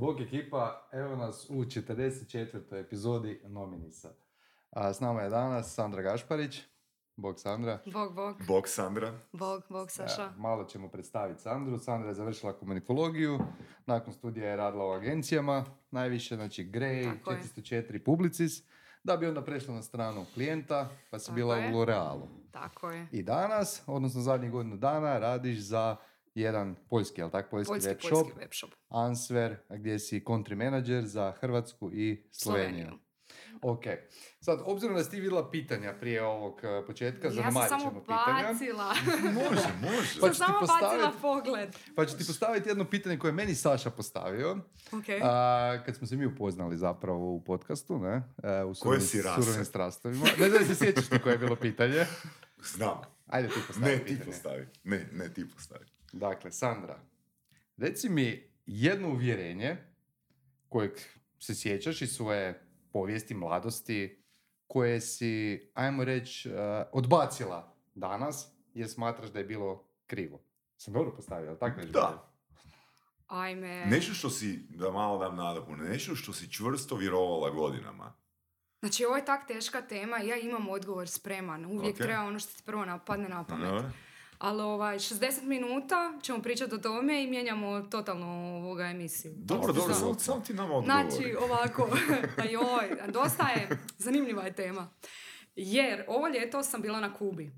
Bog ekipa, evo nas u 44. epizodi Nominisa. A, s nama je danas Sandra Gašparić. Bog Sandra. Bog, bog. Bog Sandra. Bog, bog, Saša. Evo, malo ćemo predstaviti Sandru. Sandra je završila komunikologiju, nakon studija je radila u agencijama, najviše, znači Grey, Tako je. 404 Publicis, da bi onda prešla na stranu klijenta, pa si Tako bila je. u L'Orealu. Tako je. I danas, odnosno zadnjih godinu dana, radiš za jedan poljski, jel tako, poljski, Poljski, web shop, poljski web shop. Answer, gdje si country manager za Hrvatsku i Sloveniju. Sloveniju. Ok. Sad, obzirom da si ti vidjela pitanja prije ovog eh, početka, Ja sam zanemarit samo ćemo pitanja. bacila. Može, može. Pa sam ti samo bacila pogled. Pa ću ti postaviti jedno pitanje koje je meni Saša postavio. Ok. A, kad smo se mi upoznali zapravo u podcastu, ne? E, u Koje si rase? surovim strastovima. Ne znam da se sjećaš ti koje je bilo pitanje. Znam. Ajde ti postavi Ne, ti pitanje. postavi. Ne, ne, ti postavi. Dakle, Sandra, reci mi jedno uvjerenje kojeg se sjećaš iz svoje povijesti, mladosti, koje si, ajmo reći, eh, odbacila danas jer smatraš da je bilo krivo. Sam dobro postavio, tako nešto? Da. Ajme. Nešto što si, da malo dam nadopunu, nešto što si čvrsto vjerovala godinama. Znači, ovo je tak teška tema ja imam odgovor spreman. Uvijek Ok. treba ono što ti prvo napadne na pamet. Ali ovaj, 60 minuta ćemo pričati o tome i mijenjamo totalno ovoga emisiju. Dobro, Kako dobro, samo, samo ti nama odgovori. Znači, ovako, pa joj, dosta je, zanimljiva je tema. Jer ovo ljeto sam bila na Kubi.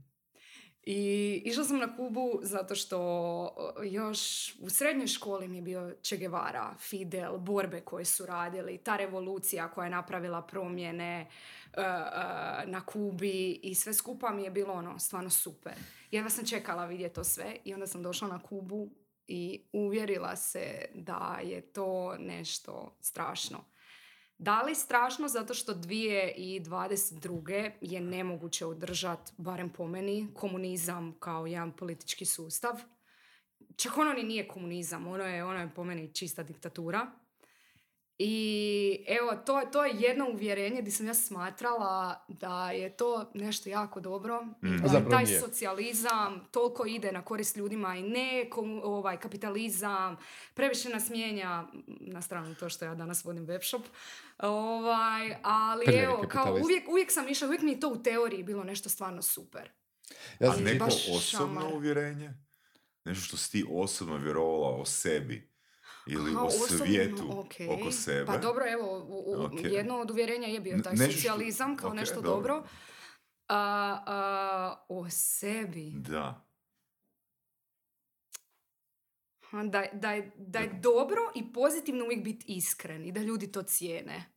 I išla sam na Kubu zato što još u srednjoj školi mi je bio Che Guevara, Fidel, borbe koje su radili, ta revolucija koja je napravila promjene e, e, na Kubi i sve skupa mi je bilo ono stvarno super. Jedva sam čekala vidjeti to sve i onda sam došla na Kubu i uvjerila se da je to nešto strašno. Da li strašno zato što 2022. je nemoguće održati, barem po meni, komunizam kao jedan politički sustav. Čak ono ni nije komunizam, ono je, ono je po meni čista diktatura. I evo, to, to je jedno uvjerenje gdje sam ja smatrala da je to nešto jako dobro. Mm. da Zapravo taj nije. socijalizam toliko ide na korist ljudima i ne komu- ovaj, kapitalizam, previše nas mijenja, na stranu to što ja danas vodim webshop, ovaj, ali Prljavi evo, kao uvijek, uvijek sam išla, uvijek mi je to u teoriji bilo nešto stvarno super. Ja A neko osobno šamar. uvjerenje? Nešto što si ti osobno vjerovala o sebi? Ili Aha, o svijetu okej. oko sebe? Pa dobro, evo, u, u- Ok. jedno od uvjerenja je bio taj nešto što- socijalizam kao ok, nešto dobro. dobro. A, a, o sebi. Da. Da, da, je, da je dobro i pozitivno uvijek biti iskren i da ljudi to cijene.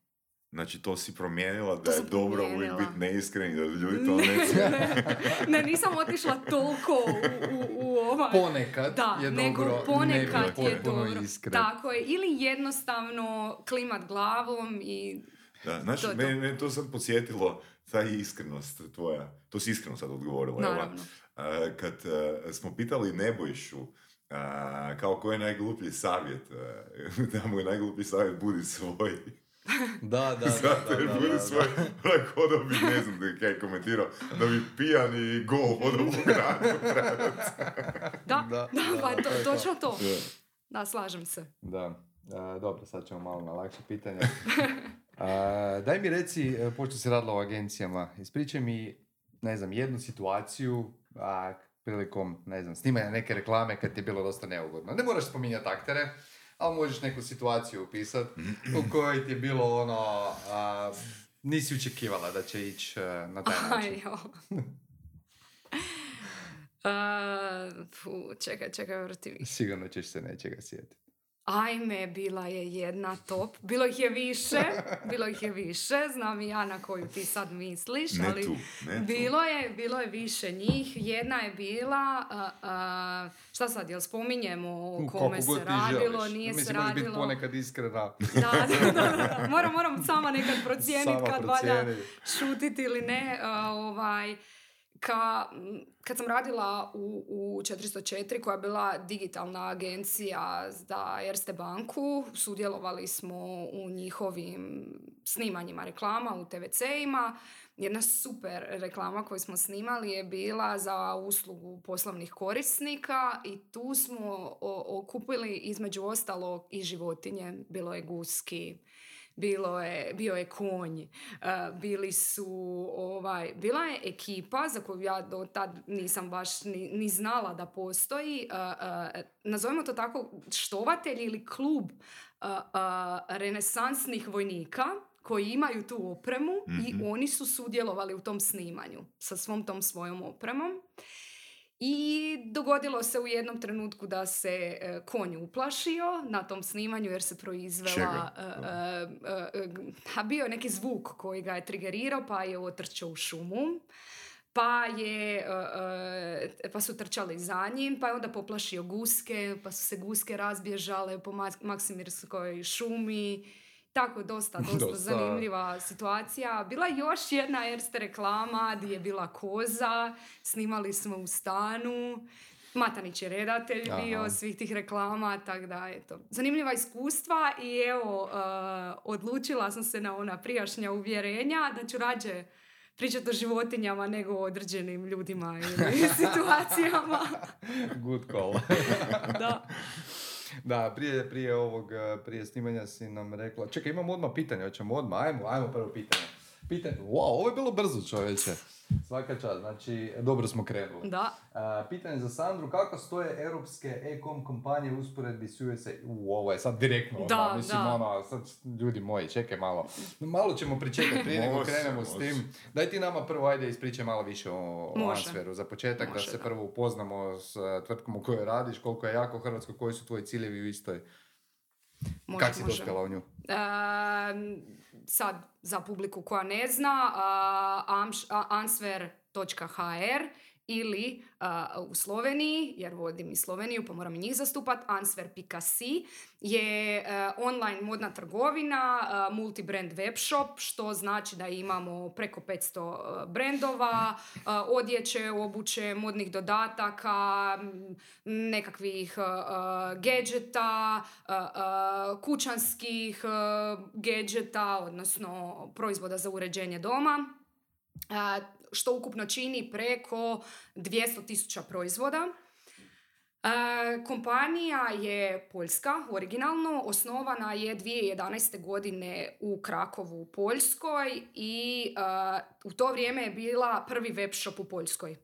Znači to si promijenila da To je sam dobro uvijek biti neiskren i da ljudi to ne ne, cijene. ne, ne, nisam otišla toliko u, u, u ovaj... Ponekad Da, je nego dobro ponekad ne je potpuno dobro. iskren. Tako je, ili jednostavno klimat glavom i Da, znači, To mene, mene to sad podsjetilo, ta iskrenost tvoja, to si iskreno sad odgovorila, jel da? naravno. A, kad a, smo pitali Nebojšu, a, kao koji je najgluplji savjet, a, da mu je najgluplji savjet budi svoj. Da, da, Zato da, jer da, budi da, svoj, onak hodao bi, ne znam da kaj komentirao, da bi pijan i gol hodao po gradu. Da, Da, da, da, pa da, to, točno to. Da. Da, slažem se. Da. E, dobro, sad ćemo malo na lakše pitanje. E, daj mi reci, e, pošto si radila u agencijama, ispričaj mi, ne znam, jednu situaciju a, prilikom, ne znam, snimanja neke reklame kad ti je bilo dosta neugodno. Ne moraš spominjati aktere, ali možeš neku situaciju upisati u kojoj ti je bilo ono, a, nisi očekivala da će ići e, na taj način. Aj, jo. A, fu, čekaj, čekaj, vrti mi. Sigurno ćeš se nečega sjetiti. Ajme, bila je jedna top. Bilo ih je više, bilo ih je više. Znam i ja na koju ti sad misliš, Ne ali tu, ne tu. bilo je, bilo je više njih. Jedna je bila, a, a, šta sad, jel spominjemo o U, kome se radilo, želiš. nije se Mislim, biti radilo. ponekad iskrena. Da, da, da, da. Moram, moram sama nekad procijeniti kad valja šutiti ili ne. a, ovaj, ka, kad sam radila u, u 404 koja je bila digitalna agencija za Erste banku, sudjelovali smo u njihovim snimanjima reklama u TVC-ima jedna super reklama koju smo snimali je bila za uslugu poslovnih korisnika i tu smo okupili između ostalog i životinje. Bilo je guski, bilo je, bio je konj, e, bili su, ovaj, bila je ekipa za koju ja do tad nisam baš ni, ni znala da postoji, e, nazovimo to tako, štovatelj ili klub renesansnih vojnika koji imaju tu opremu i Mhm. oni su sudjelovali u tom snimanju sa svom tom svojom opremom. I dogodilo se u jednom trenutku da se e, konj uplašio na tom snimanju jer se proizvela... Čega? e, e, e, a bio neki zvuk koji ga je trigerirao pa je otrčao u šumu. Pa, je, pa su trčali za njim, pa je onda poplašio guske, pa su se guske razbježale po Mak- Maksimirskoj šumi. Tako, dosta, dosta, Dosta. zanimljiva situacija. Bila je još jedna Erste reklama gdje je bila koza, snimali smo u stanu. Matanić je redatelj Aha. bio svih tih reklama, tako da, eto. Zanimljiva iskustva i evo, e, odlučila sam se na ona prijašnja uvjerenja da ću rađe pričati o životinjama nego o određenim ljudima ili situacijama. Good call. da. Da, prije, prije ovog, eh, prije snimanja si nam rekla, čekaj imamo odmah pitanje, hoćemo odmah, ajmo, ajmo prvo pitanje. Pitanje, wow, ovo je bilo brzo čovječe. Svaka čast, znači, dobro smo krenuli. Da. A, pitanje za Sandru, kako stoje europske e-com kompanije u usporedbi s USA? U, ovo je sad direktno, Da, odmah, mislim, da. ono, sad, ljudi moji, čekaj malo. Malo ćemo pričekati prije nego Može, krenemo s može. tim. Daj ti nama prvo, ajde, ispričaj malo više o. Ansveru za početak, Može, da se da. prvo upoznamo s eh, tvrtkom u kojoj radiš, koliko je jako Hrvatsko, koji su tvoji ciljevi u istoj. Može, Kako si može. dospjela u nju? Ehm, sad, za publiku koja ne zna, answer.hr ili a, u Sloveniji, jer vodim i Sloveniju pa moram i njih zastupat, answer.si je e, online modna trgovina, a, multibrand web shop, što znači da imamo preko 500 e, brendova, odjeće, obuće, modnih dodataka, nekakvih a, a, gadgeta, a, a, kućanskih a, gadgeta, odnosno proizvoda za uređenje doma što ukupno čini preko 200.000 proizvoda. A, kompanija je poljska, originalno, osnovana je 2011. godine u Krakovu u Poljskoj i a, u to vrijeme je bila prvi web shop u Poljskoj.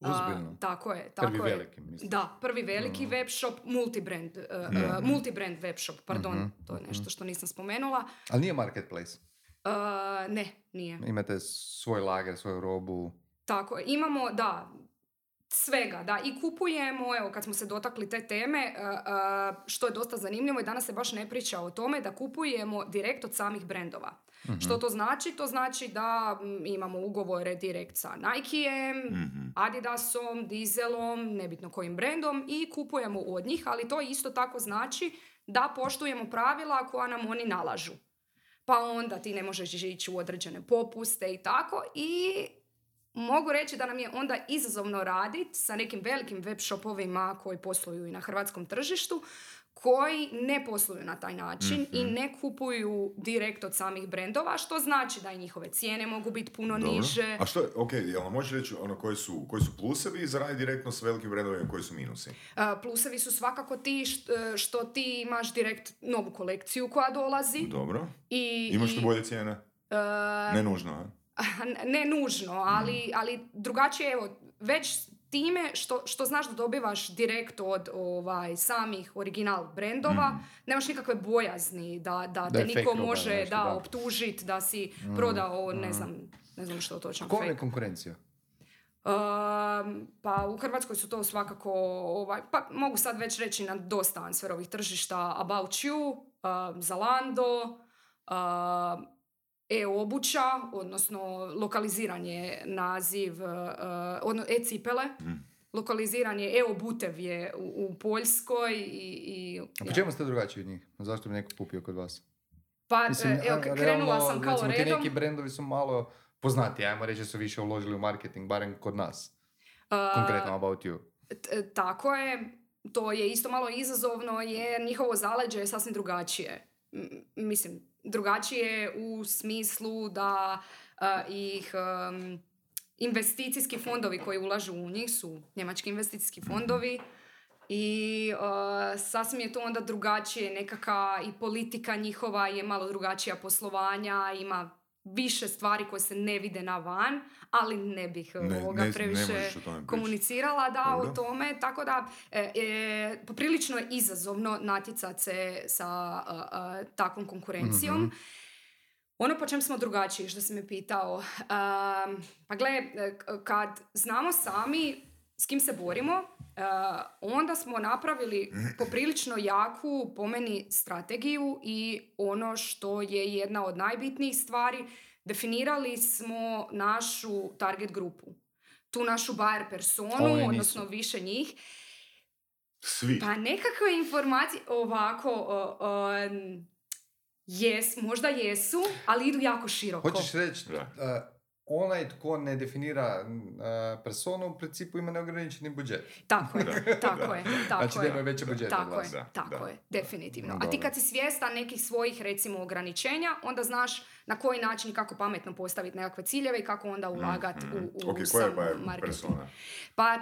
A, tako je, tako Prvi je. veliki, mislim. Da, prvi veliki web shop, multibrand, uh, uh, multibrand web shop, pardon, Mhm, to je nešto što nisam spomenula. Ali nije marketplace. Uh, ne, nije. Imate svoj lager, svoju robu. Tako, imamo, da, svega, da, i kupujemo, evo, kad smo se dotakli te teme, uh, uh, što je dosta zanimljivo i danas se baš ne priča o tome, da kupujemo direkt od samih brendova. Što to znači? To znači da imamo ugovore direkt sa Nikeem, Mhm. Adidasom, Dieselom, nebitno kojim brendom i kupujemo od njih, ali to isto tako znači da poštujemo pravila koja nam oni nalažu. Pa onda ti ne možeš ići u određene popuste i tako i mogu reći da nam je onda izazovno raditi sa nekim velikim web shopovima koji posluju i na hrvatskom tržištu koji ne posluju na taj način i Mhm. ne kupuju direkt od samih brendova, što znači da i njihove cijene mogu biti puno Dobro. niže. A što je, ok, jel možeš reći ono koji su, koji su plusevi za raditi direktno s velikim brendovima, koji su minusi? A, Plusevi su svakako ti št- što ti imaš direkt novu kolekciju koja dolazi. Dobro. I, Imaš i, li bolje cijene? e, Ne nužno, a? ne nužno, ali, ali drugačije, evo, već time što, što znaš da dobivaš direkt od ovaj, samih original brendova, nemaš nikakve bojazni da, da, Da te niko može nešto, da, da. optužit da si prodao, ne znam, ne znam što točno. Ko vam fake. je konkurencija? Um, pa u Hrvatskoj su to svakako, ovaj, pa mogu sad već reći na dosta ansverovih tržišta About You, um, Zalando, e-obuća, odnosno lokaliziran je naziv, uh, odno, e-cipele, lokaliziran je, e-obutev je u, u Poljskoj i... i A po čemu ste drugačiji od njih? Zašto bi neko kupio kod vas? Pa, Mislim, e, evo, krenula realno, sam kao recimo, ti redom. neki brendovi su malo poznati, ajmo reći da su više uložili u marketing, barem kod nas. Uh, Konkretno About You. T- tako je, to je isto malo izazovno jer njihovo zaleđe je sasvim drugačije. M- mislim, drugačije u smislu da a, ih em, investicijski fondovi koji ulažu u njih su njemački investicijski fondovi i a, sasvim je to onda drugačije, nekaka i politika njihova je malo drugačija poslovanja, ima više stvari koje se ne vide na van, ali ne bih Ne- ovoga ne- ne previše pričati. komunicirala da Dobro. o tome, tako da e, e, poprilično je izazovno natjecati se sa a, a, takvom konkurencijom. Mhm. Ono po čem smo drugačiji, što si me pitao, um, pa gle, e, kad znamo sami s kim se borimo, e, onda smo napravili poprilično jaku, po meni, strategiju i ono što je jedna od najbitnijih stvari, definirali smo našu target grupu. Tu našu buyer personu, Oni nisu. odnosno više njih. Svi. Pa nekakve informacije ovako, o, o, n- jes, možda jesu, ali idu jako široko. Hoćeš reći, Da. Onaj tko ne definira uh, personu u principu ima neograničeni budžet. Tako je, tako je, tako Znači imaju veće budžete Tako je, Da, tako da. je, definitivno. A ti kad si svjestan nekih svojih, recimo, ograničenja, onda znaš na koji način i kako pametno postaviti nekakve ciljeve i kako onda ulagati Mhm. u, u Ok, koja sam je buyer marketing. persona? Pa, e,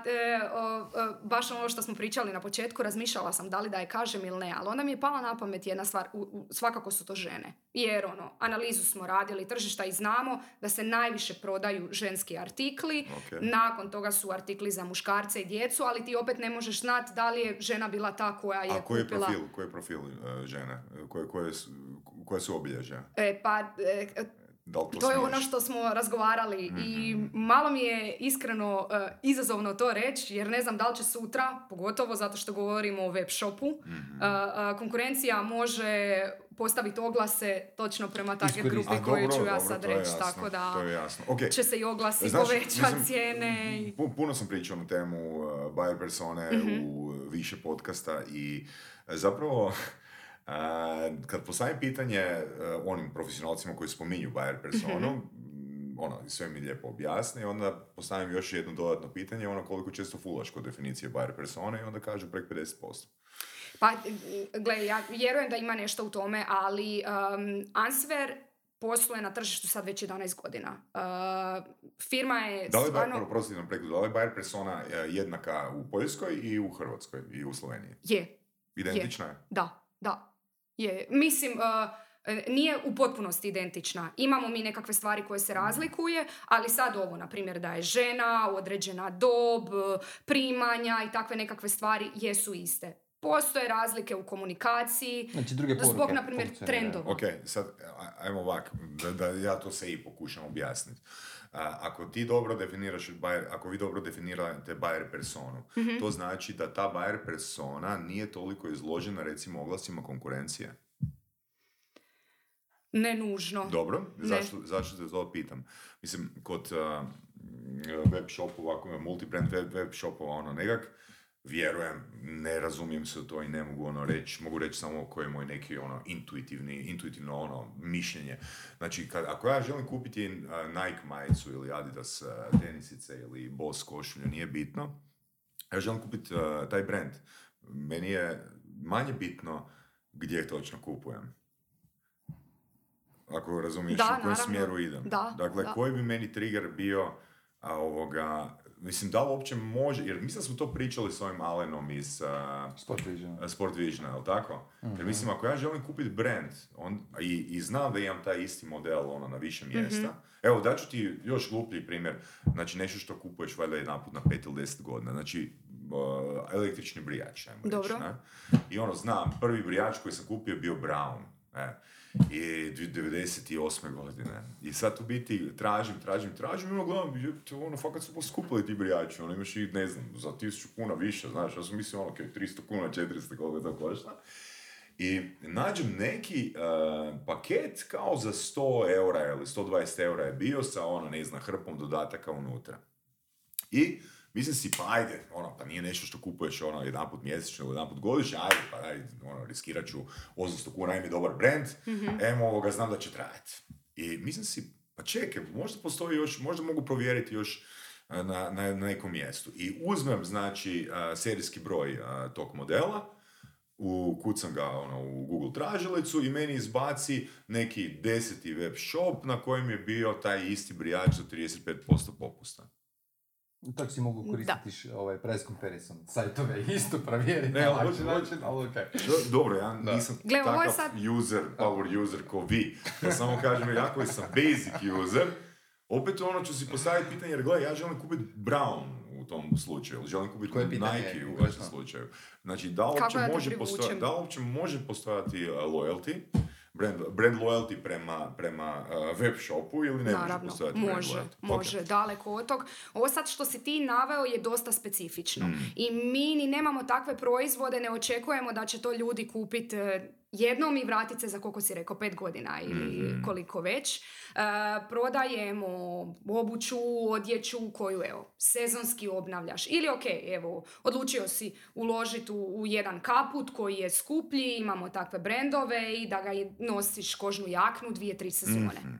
o, o, baš ono što smo pričali na početku, razmišljala sam da li da je kažem ili ne, ali onda mi je pala na pamet jedna stvar, u, u- svakako su to žene. Jer ono, analizu smo radili tržišta i znamo da se najviše prodaju ženski artikli, Ok. nakon toga su artikli za muškarce i djecu, ali ti opet ne možeš znati da li je žena bila ta koja je A koji je kupila... profil, koji je profil uh, žene? Koje, koje, su, koje su obilježja? E, pa, e, Da li to, To je ono što smo razgovarali i Mhm. malo mi je iskreno e, izazovno to reći jer ne znam da li će sutra, pogotovo zato što govorimo o web shopu, Mhm. e, e, konkurencija može postaviti oglase točno prema Iskoristiti. grupi dobro, ću ja dobro, sad reći, tako da To je jasno. Ok. će se i oglasi povećati mislim, cijene. i- Puno sam pričao na temu uh, buyer persone Mhm. u više podcasta i zapravo uh, kad postavim pitanje uh, onim profesionalcima koji spominju buyer personu, Mhm. m, ono, sve mi lijepo objasne i onda postavim još jedno dodatno pitanje, ono koliko često fulaš kod definicije buyer persone i onda kažu prek 50%. Pa, gle, ja vjerujem da ima nešto u tome, ali um, Answer posluje na tržištu sad već 11 godina. Uh, firma je Da li je, stvarno... da li je buyer persona uh, jednaka u Poljskoj i u Hrvatskoj i u Sloveniji? Je, Identična je? Da, da. Je. Mislim, uh, nije u potpunosti identična. Imamo mi nekakve stvari koje se razlikuje, ali sad ovo, na primjer, da je žena, određena dob, primanja i takve nekakve stvari jesu iste. Postoje razlike u komunikaciji, Znači druge poruke. zbog, na primjer, trendova. Ok, sad, ajmo ovak, da, da ja to se i pokušam objasniti. Ako ti dobro definiraš, buyer, ako vi dobro definirate buyer personu, Mhm. to znači da ta buyer persona nije toliko izložena recimo oglasima konkurencije. Ne nužno. Dobro, Ne. zašto, zašto te to pitam? Mislim, kod uh, web shopova, multibrand web, web shopova, ono nekak, vjerujem, ne razumijem se u to i ne mogu ono reći, mogu reći samo koji je moj neki ono intuitivni, intuitivno ono mišljenje. Znači, kad, ako ja želim kupiti uh, Nike majicu ili Adidas uh, tenisice ili Boss košulju, nije bitno, ja želim kupiti uh, taj brand. Meni je manje bitno gdje točno kupujem. Ako razumiješ Da, u kojem naravno. smjeru idem. Da, dakle, da. koji bi meni trigger bio a, ovoga, mislim, da li uopće može, jer mislim da smo to pričali s ovim Alenom iz a, Sport Vision. Sport Visiona, jel tako? Jer mislim, ako ja želim kupiti brand on, i, i znam da imam taj isti model ono, na više mjesta, evo daću ti još gluplji primjer, znači nešto što kupuješ valjda jedanput na 5 ili 10 godina, znači uh, električni brijač, ajmo reći, Dobro. ne? I ono, znam, prvi brijač koji sam kupio je bio Brown, e, i 98. godine. I sad u biti tražim, tražim, tražim i ono gledam, ono, fakat su poskupili ti brijači, ono, imaš i, ne znam, za 1000 kuna više, znaš, ja sam mislio, ono, kaj, 300 kuna, 400, koliko to košta. I nađem neki uh, paket kao za 100 eura ili 120 eura je bio sa, ono, ne znam, hrpom dodataka unutra. I mislim si, pa ajde, ono, pa nije nešto što kupuješ ono jedanput mjesečno ili jedanput godišnje, ajde, pa ajde, ono, riskirat ću 800 kuna, je dobar brand, emo ovoga, znam da će trajati. I mislim si, pa čekaj, možda postoji još, možda mogu provjeriti još na, na, na nekom mjestu. I uzmem, znači, a, serijski broj a, tog modela, u, kucam ga ono, u Google tražilicu i meni izbaci neki deseti web shop na kojem je bio taj isti brijač za 35% popusta. Tako si mogu koristiti ovaj press comparison sajtove isto provjeriti. Ne, ali hoću- način, ali okej. Do- Dobro, ja Da. nisam Gle, ovo je takav sad- user, power user ko vi. Ja samo kažem, ja koji sam basic user, opet ono ću si postaviti pitanje, jer gledaj, ja želim kupiti Brown u tom slučaju, želim kupiti Koje Nike je u vašem slučaju. Znači, da li Kako uopće može postojati, da li uopće može postojati loyalty, brand, brand loyalty prema, prema uh, web shopu ili ne može Naravno, može, loyalty? može, Ok. daleko od tog. Ovo sad što si ti naveo je dosta specifično. Mm. I mi ni nemamo takve proizvode, ne očekujemo da će to ljudi kupiti jednom i vratit se za koliko si rekao, pet godina ili Mhm. koliko već. E, prodajemo obuću, odjeću koju evo, sezonski obnavljaš. Ili ok, evo, odlučio si uložiti u, u jedan kaput koji je skuplji, imamo takve brendove i da ga nosiš kožnu jaknu dvije, tri sezone. Mhm.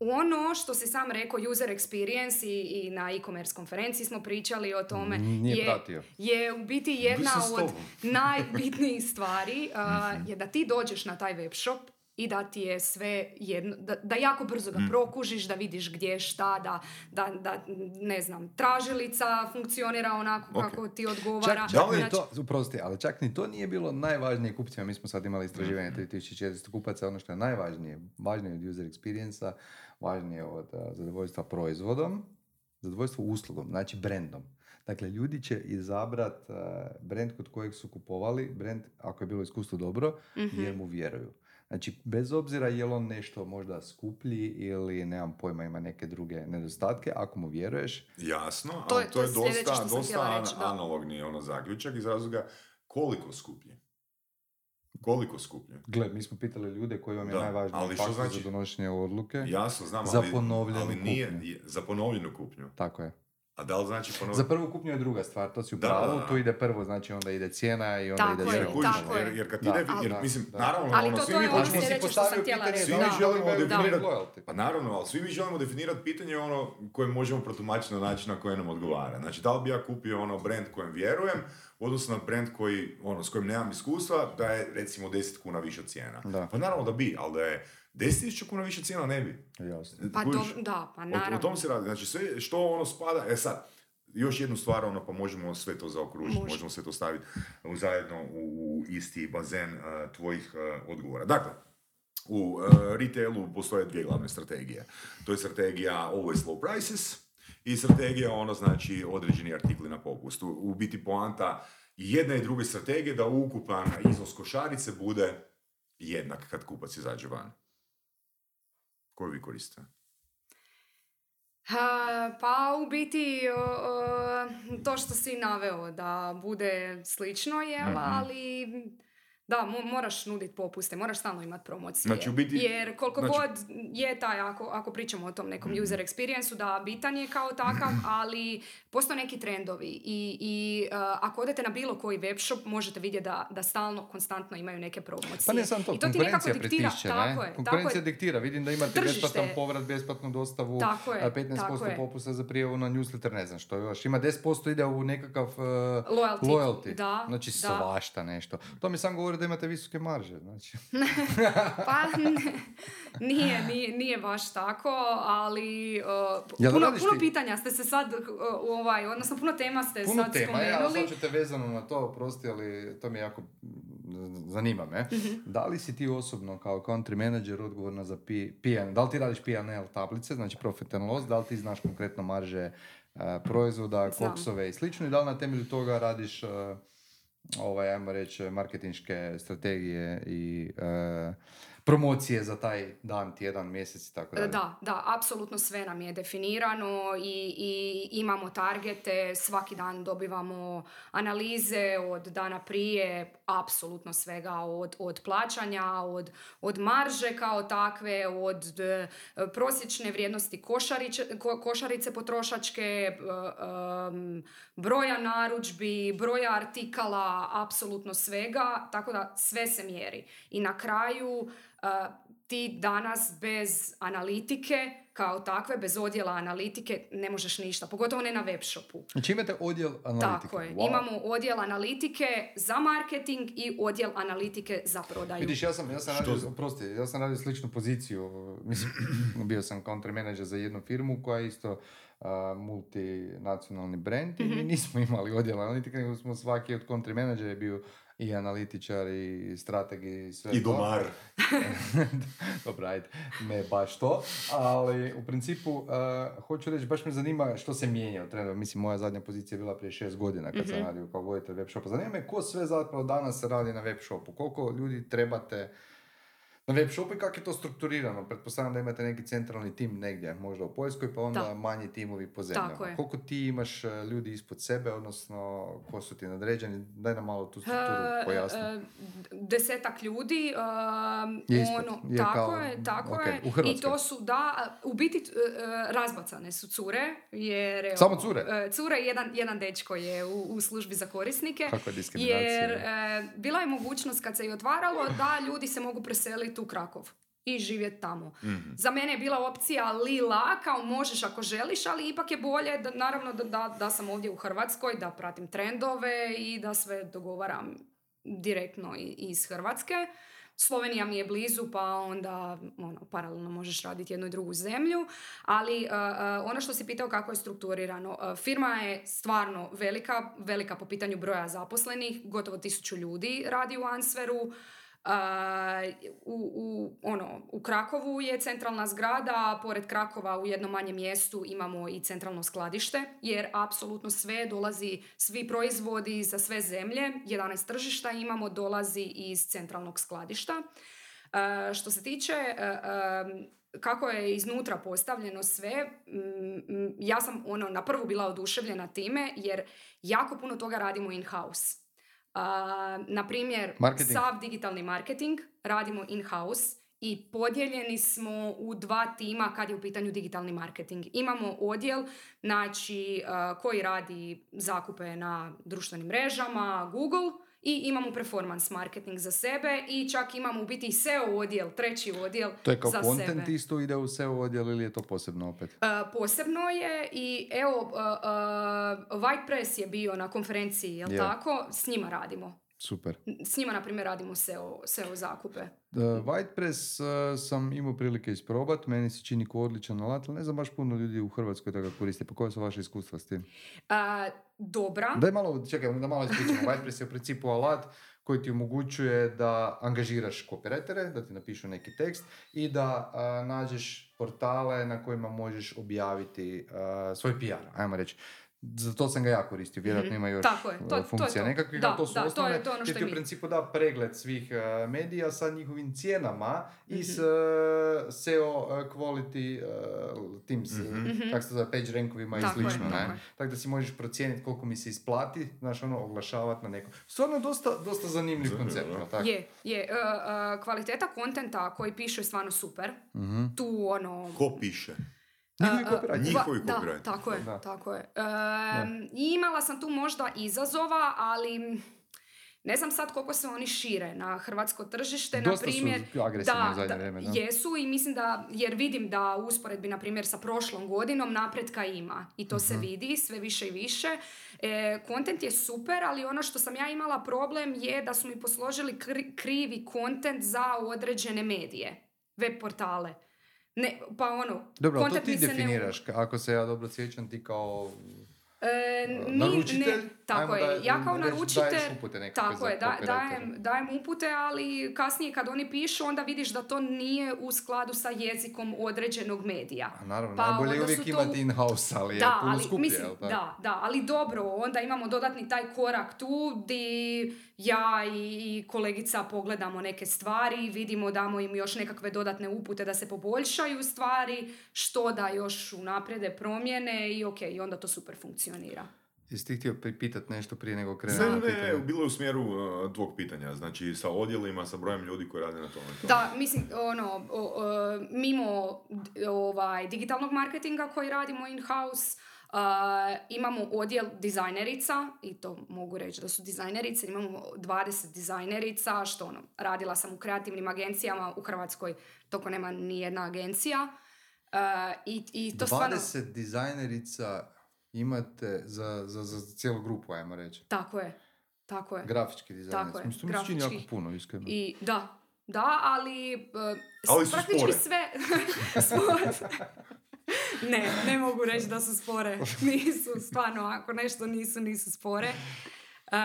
Ono što si sam rekao, user experience i, i na e-commerce konferenciji smo pričali o tome, Nije je, je u biti jedna od najbitnijih stvari, a, je da ti dođeš na taj web shop i da ti je sve jedno, da, da jako brzo ga prokužiš, da vidiš gdje šta, da, da, da ne znam, tražilica funkcionira onako Ok. kako ti odgovara. Čak, Da čak Znači, to, uprosti, ali čak ni to nije bilo najvažnije kupcima. Mi smo sad imali istraživanje Mhm. 3400 kupaca, ono što je najvažnije, važnije od user experience važnije od a, zadovoljstva proizvodom, zadovoljstvo uslugom, znači brandom. Dakle, ljudi će izabrat a, brand kod kojeg su kupovali, brand ako je bilo iskustvo dobro, Mhm. jer mu vjeruju. Znači, bez obzira je li on nešto možda skuplji ili, nemam pojma, ima neke druge nedostatke, ako mu vjeruješ, Jasno, To ali je- to to je je sljedeće dosta, dosta an- reći, analogni ono zaključak iz razloga koliko skuplje. Koliko skuplje. Gle, mi smo pitali ljude koji vam je Da, najvažniji ali što znači- za donošenje odluke. Jasno, znam, Za ali, ponovljenu ali nije, kupnju. je- za ponovljenu kupnju. Tako je. A da li znači Za ponovljenu? prvu kupnju je druga stvar, to si u pravu, tu ide prvo, znači onda ide cijena i onda Tako ide je, sve Jer, kužiš, tako je. jer, jer kad Da, ide, jer, da, mislim, da. naravno, Ali ono, to- svi to mi ono hoćemo- htjela reći, Svi da. mi želimo Da. definirati, pa naravno, ali svi mi želimo definirati pitanje ono koje možemo protumačiti na način na koji nam odgovara. Znači, da li bi ja kupio ono brand kojem vjerujem, u odnosu na brand koji, ono, s kojim nemam iskustva, da je recimo 10 kuna više cijena. Da. Pa naravno da bi, ali da je 10.000 kuna više cijena ne bi. Jasno. Pa do- da, pa O, naravno. o tom se radi. Znači, sve što ono spada, e sad, još jednu stvar, ono, pa možemo sve to zaokružiti, Može. možemo sve to staviti u zajedno u, u isti bazen uh, tvojih uh, odgovora. Dakle, u uh, retailu postoje dvije glavne strategije. To je strategija always low prices i strategija ono znači određeni artikli na popustu. U biti poanta i jedne i druge strategije da ukupan iznos košarice bude jednak kad kupac izađe van. Koju vi koristite? Ha, pa u biti to što si naveo da bude slično jel, Mhm. ali da, mo- moraš nuditi popuste, moraš stalno imati promocije. Znači, u biti- Jer koliko znači- god je taj, ako, ako pričamo o tom nekom Mhm. user experience da bitan je kao takav, ali postoje neki trendovi i, i uh, ako odete na bilo koji web shop možete vidjeti da, da stalno, konstantno imaju neke promocije. Pa ne samo to, I to ti nekako diktira, tako je, konkurencija tako je, diktira, vidim da imate Tržište. besplatan povrat, besplatnu dostavu, Tako je, a 15% tako popusta za prijavu na newsletter, ne znam što još. Ima 10% ide u nekakav uh, Loyalty, loyalty. da, znači da. svašta nešto. To mi sam govori da imate visoke marže, znači. Pa ne, nije, nije, nije baš tako, ali uh, puno, puno pitanja ste se sad, uh, ovaj, odnosno puno tema ste Puno sad tema spomenuli. sad ću te vezano na to, oprosti, ali to mi jako zanima me. Mhm. Da li si ti osobno kao country manager odgovorna za P- PN, da li ti radiš P&L tablice, znači profit and loss, da li ti znaš konkretno marže uh, proizvoda, koksove i slično i da li na temelju toga radiš uh, ovaj, ajmo reći, marketinške strategije i uh, promocije za taj dan, tjedan, mjesec i tako dalje. Da, da, apsolutno sve nam je definirano i, i imamo targete, svaki dan dobivamo analize od dana prije, apsolutno svega od, od plaćanja, od, od marže kao takve, od e, prosječne vrijednosti košariće- ko- košarice potrošačke, e, em, broja narudžbi, broja artikala, apsolutno svega, tako da sve se mjeri. I na kraju ti danas bez analitike kao takve, bez odjela analitike ne možeš ništa, pogotovo ne na web shopu. Znači imate odjel analitike. Tako je. Wow. Imamo odjel analitike za marketing i odjel analitike za prodaju. Vidiš, ja sam, ja sam Što radio, oprosti, ja sam radio sličnu poziciju, mislim, bio sam country manager za jednu firmu koja je isto a, multinacionalni brand i mi Mhm. nismo imali odjel analitike, nego smo svaki od country menadžera je bio i analitičar i strateg i sve I to. domar. Dobro, ajde, ne baš to, ali u principu uh, hoću reći, baš me zanima što se mijenja u trendu. Mislim, moja zadnja pozicija je bila prije šest godina kad sam Mhm. radio kao voditelj web shopa. Zanima me ko sve zapravo danas radi na web shopu, koliko ljudi trebate na web shopu i kako je to strukturirano. Pretpostavljam da imate neki centralni tim negdje, možda u Poljskoj, pa onda Da. manji timovi po zemljama. Tako je. Koliko ti imaš uh, ljudi ispod sebe, odnosno ko su ti nadređeni? Daj nam malo tu strukturu E, pojasni. e, desetak ljudi, Je ispod, ono, je tako kao- je, tako je. u Hrvatskoj. I to su, da, u biti e, e, razbacane su cure, jer... Samo cure? e, Cure, jedan, jedan dečko je u, u službi za korisnike. Kakva diskriminacija. Jer e, bila je mogućnost kad se i otvaralo da ljudi se mogu preseliti u Krakov i živjeti tamo. Mhm. Za mene je bila opcija lila, kao možeš ako želiš, ali ipak je bolje, da, naravno, da, da, da sam ovdje u Hrvatskoj, da pratim trendove i da sve dogovaram direktno iz Hrvatske. Slovenija mi je blizu, pa onda ono, paralelno možeš raditi jednu i drugu zemlju. Ali uh, uh, ono što si pitao kako je strukturirano, uh, firma je stvarno velika, velika po pitanju broja zaposlenih, gotovo tisuću ljudi radi u Ansveru. U, u, ono, u Krakovu je centralna zgrada, pored Krakova u jednom manjem mjestu imamo i centralno skladište, jer apsolutno sve dolazi, svi proizvodi za sve zemlje, 11 tržišta imamo, dolazi iz centralnog skladišta. Što se tiče kako je iznutra postavljeno sve, mm, mm, ja sam ono na prvu bila oduševljena time jer jako puno toga radimo in-house. Uh, na primjer, Marketing. sav digitalni marketing radimo in-house i podijeljeni smo u dva tima kad je u pitanju digitalni marketing. Imamo odjel znači, uh, koji radi zakupe na društvenim mrežama, Google, i imamo performance marketing za sebe i čak imamo u biti i SEO odjel, treći odjel To je kao za content sebe. isto ide u SEO odjel ili je to posebno opet? Uh, posebno je i evo, uh, uh, White Press je bio na konferenciji, jel Je. tako? S njima radimo. Super. S njima, na primjer, radimo SEO, SEO zakupe. Uh, Whitepress uh, sam imao prilike isprobat, meni se čini ko odličan alat, ali ne znam baš puno ljudi u Hrvatskoj da ga koriste. Pa koja su vaše iskustva s tim? Uh, dobra. Daj malo, čekaj, da malo ispričamo. Whitepress je u principu alat koji ti omogućuje da angažiraš copywritere, da ti napišu neki tekst i da uh, nađeš portale na kojima možeš objaviti uh, svoj PR, ajmo reći. Za to sam ga ja koristio, vjerojatno Mhm. ima još Tako je, to- uh, to je funkcija to. nekakvih, Da, ali to su da, to je- osnovne, to je ono jer što ti i u principu da pregled svih uh, medija sa njihovim cijenama iz Mhm. uh, SEO uh, quality uh, teams, uh, Mhm. kako se zove, page rankovima i Tako je, slično, tako ne? je. Tako da si možeš procijeniti koliko mi se isplati, znaš, ono, oglašavati na nekom. Stvarno dosta, dosta zanimljiv koncept, tako? Je, je. Uh, uh, kvaliteta kontenta koji pišu je stvarno super. Mhm. Tu ono... Ko piše? Njihovi. Njih- Njihovi da, tako je, Da. tako je. Ehm, i imala sam tu možda izazova, ali ne znam sad koliko se oni šire na hrvatsko tržište, na Dosta su primjer. agresivni da, u zadnje da, vrijeme, da. Jesu i mislim da, jer vidim da u usporedbi, na primjer, sa prošlom godinom napretka ima i to Mhm. se vidi sve više i više. E, kontent je super, ali ono što sam ja imala problem je da su mi posložili kri- krivi kontent za određene medije, web portale. Ne, pa ono, Dobro, ali to ti mi se ne- definiraš, ka- ako se ja dobro sjećam, ti kao E, naručitelj, ne, tako ajmo je, da- ja kao naručitelj, upute nekakve tako je, da, dajem, dajem upute, ali kasnije kad oni pišu, onda vidiš da to nije u skladu sa jezikom određenog medija. A naravno, Pa najbolje uvijek to- imati in-house, ali Da, je puno ali skuplje, mislim, jel da, da, ali dobro, onda imamo dodatni taj korak tu di ja i, i kolegica pogledamo neke stvari, vidimo, damo im još nekakve dodatne upute da se poboljšaju stvari, što da još unaprijede promjene i ok, i onda to super funkcionira. Jesi ti htio pitat nešto prije nego krenem? Ne, ne, ne, bilo je u smjeru uh, tvog pitanja, znači sa odjelima, sa brojem ljudi koji rade na tome. Da, mislim, ono, o, o, mimo ovaj, digitalnog marketinga koji radimo in-house, imamo odjel dizajnerica, i to mogu reći da su dizajnerice, imamo 20 dizajnerica, što ono, radila sam u kreativnim agencijama u Hrvatskoj, toko nema ni jedna agencija. Uh, i, i to 20 stvarno... dizajnerica imate za, za, za cijelu grupu, ajmo reći. Tako je, tako je. Grafički dizajnerica. Tako je, Mislim, mi grafički. jako puno, iskreno. I da, da, ali, uh, s- Ali su praktički spore. sve... Ne, ne mogu reći da su spore. Nisu, stvarno, ako nešto nisu, nisu spore. E,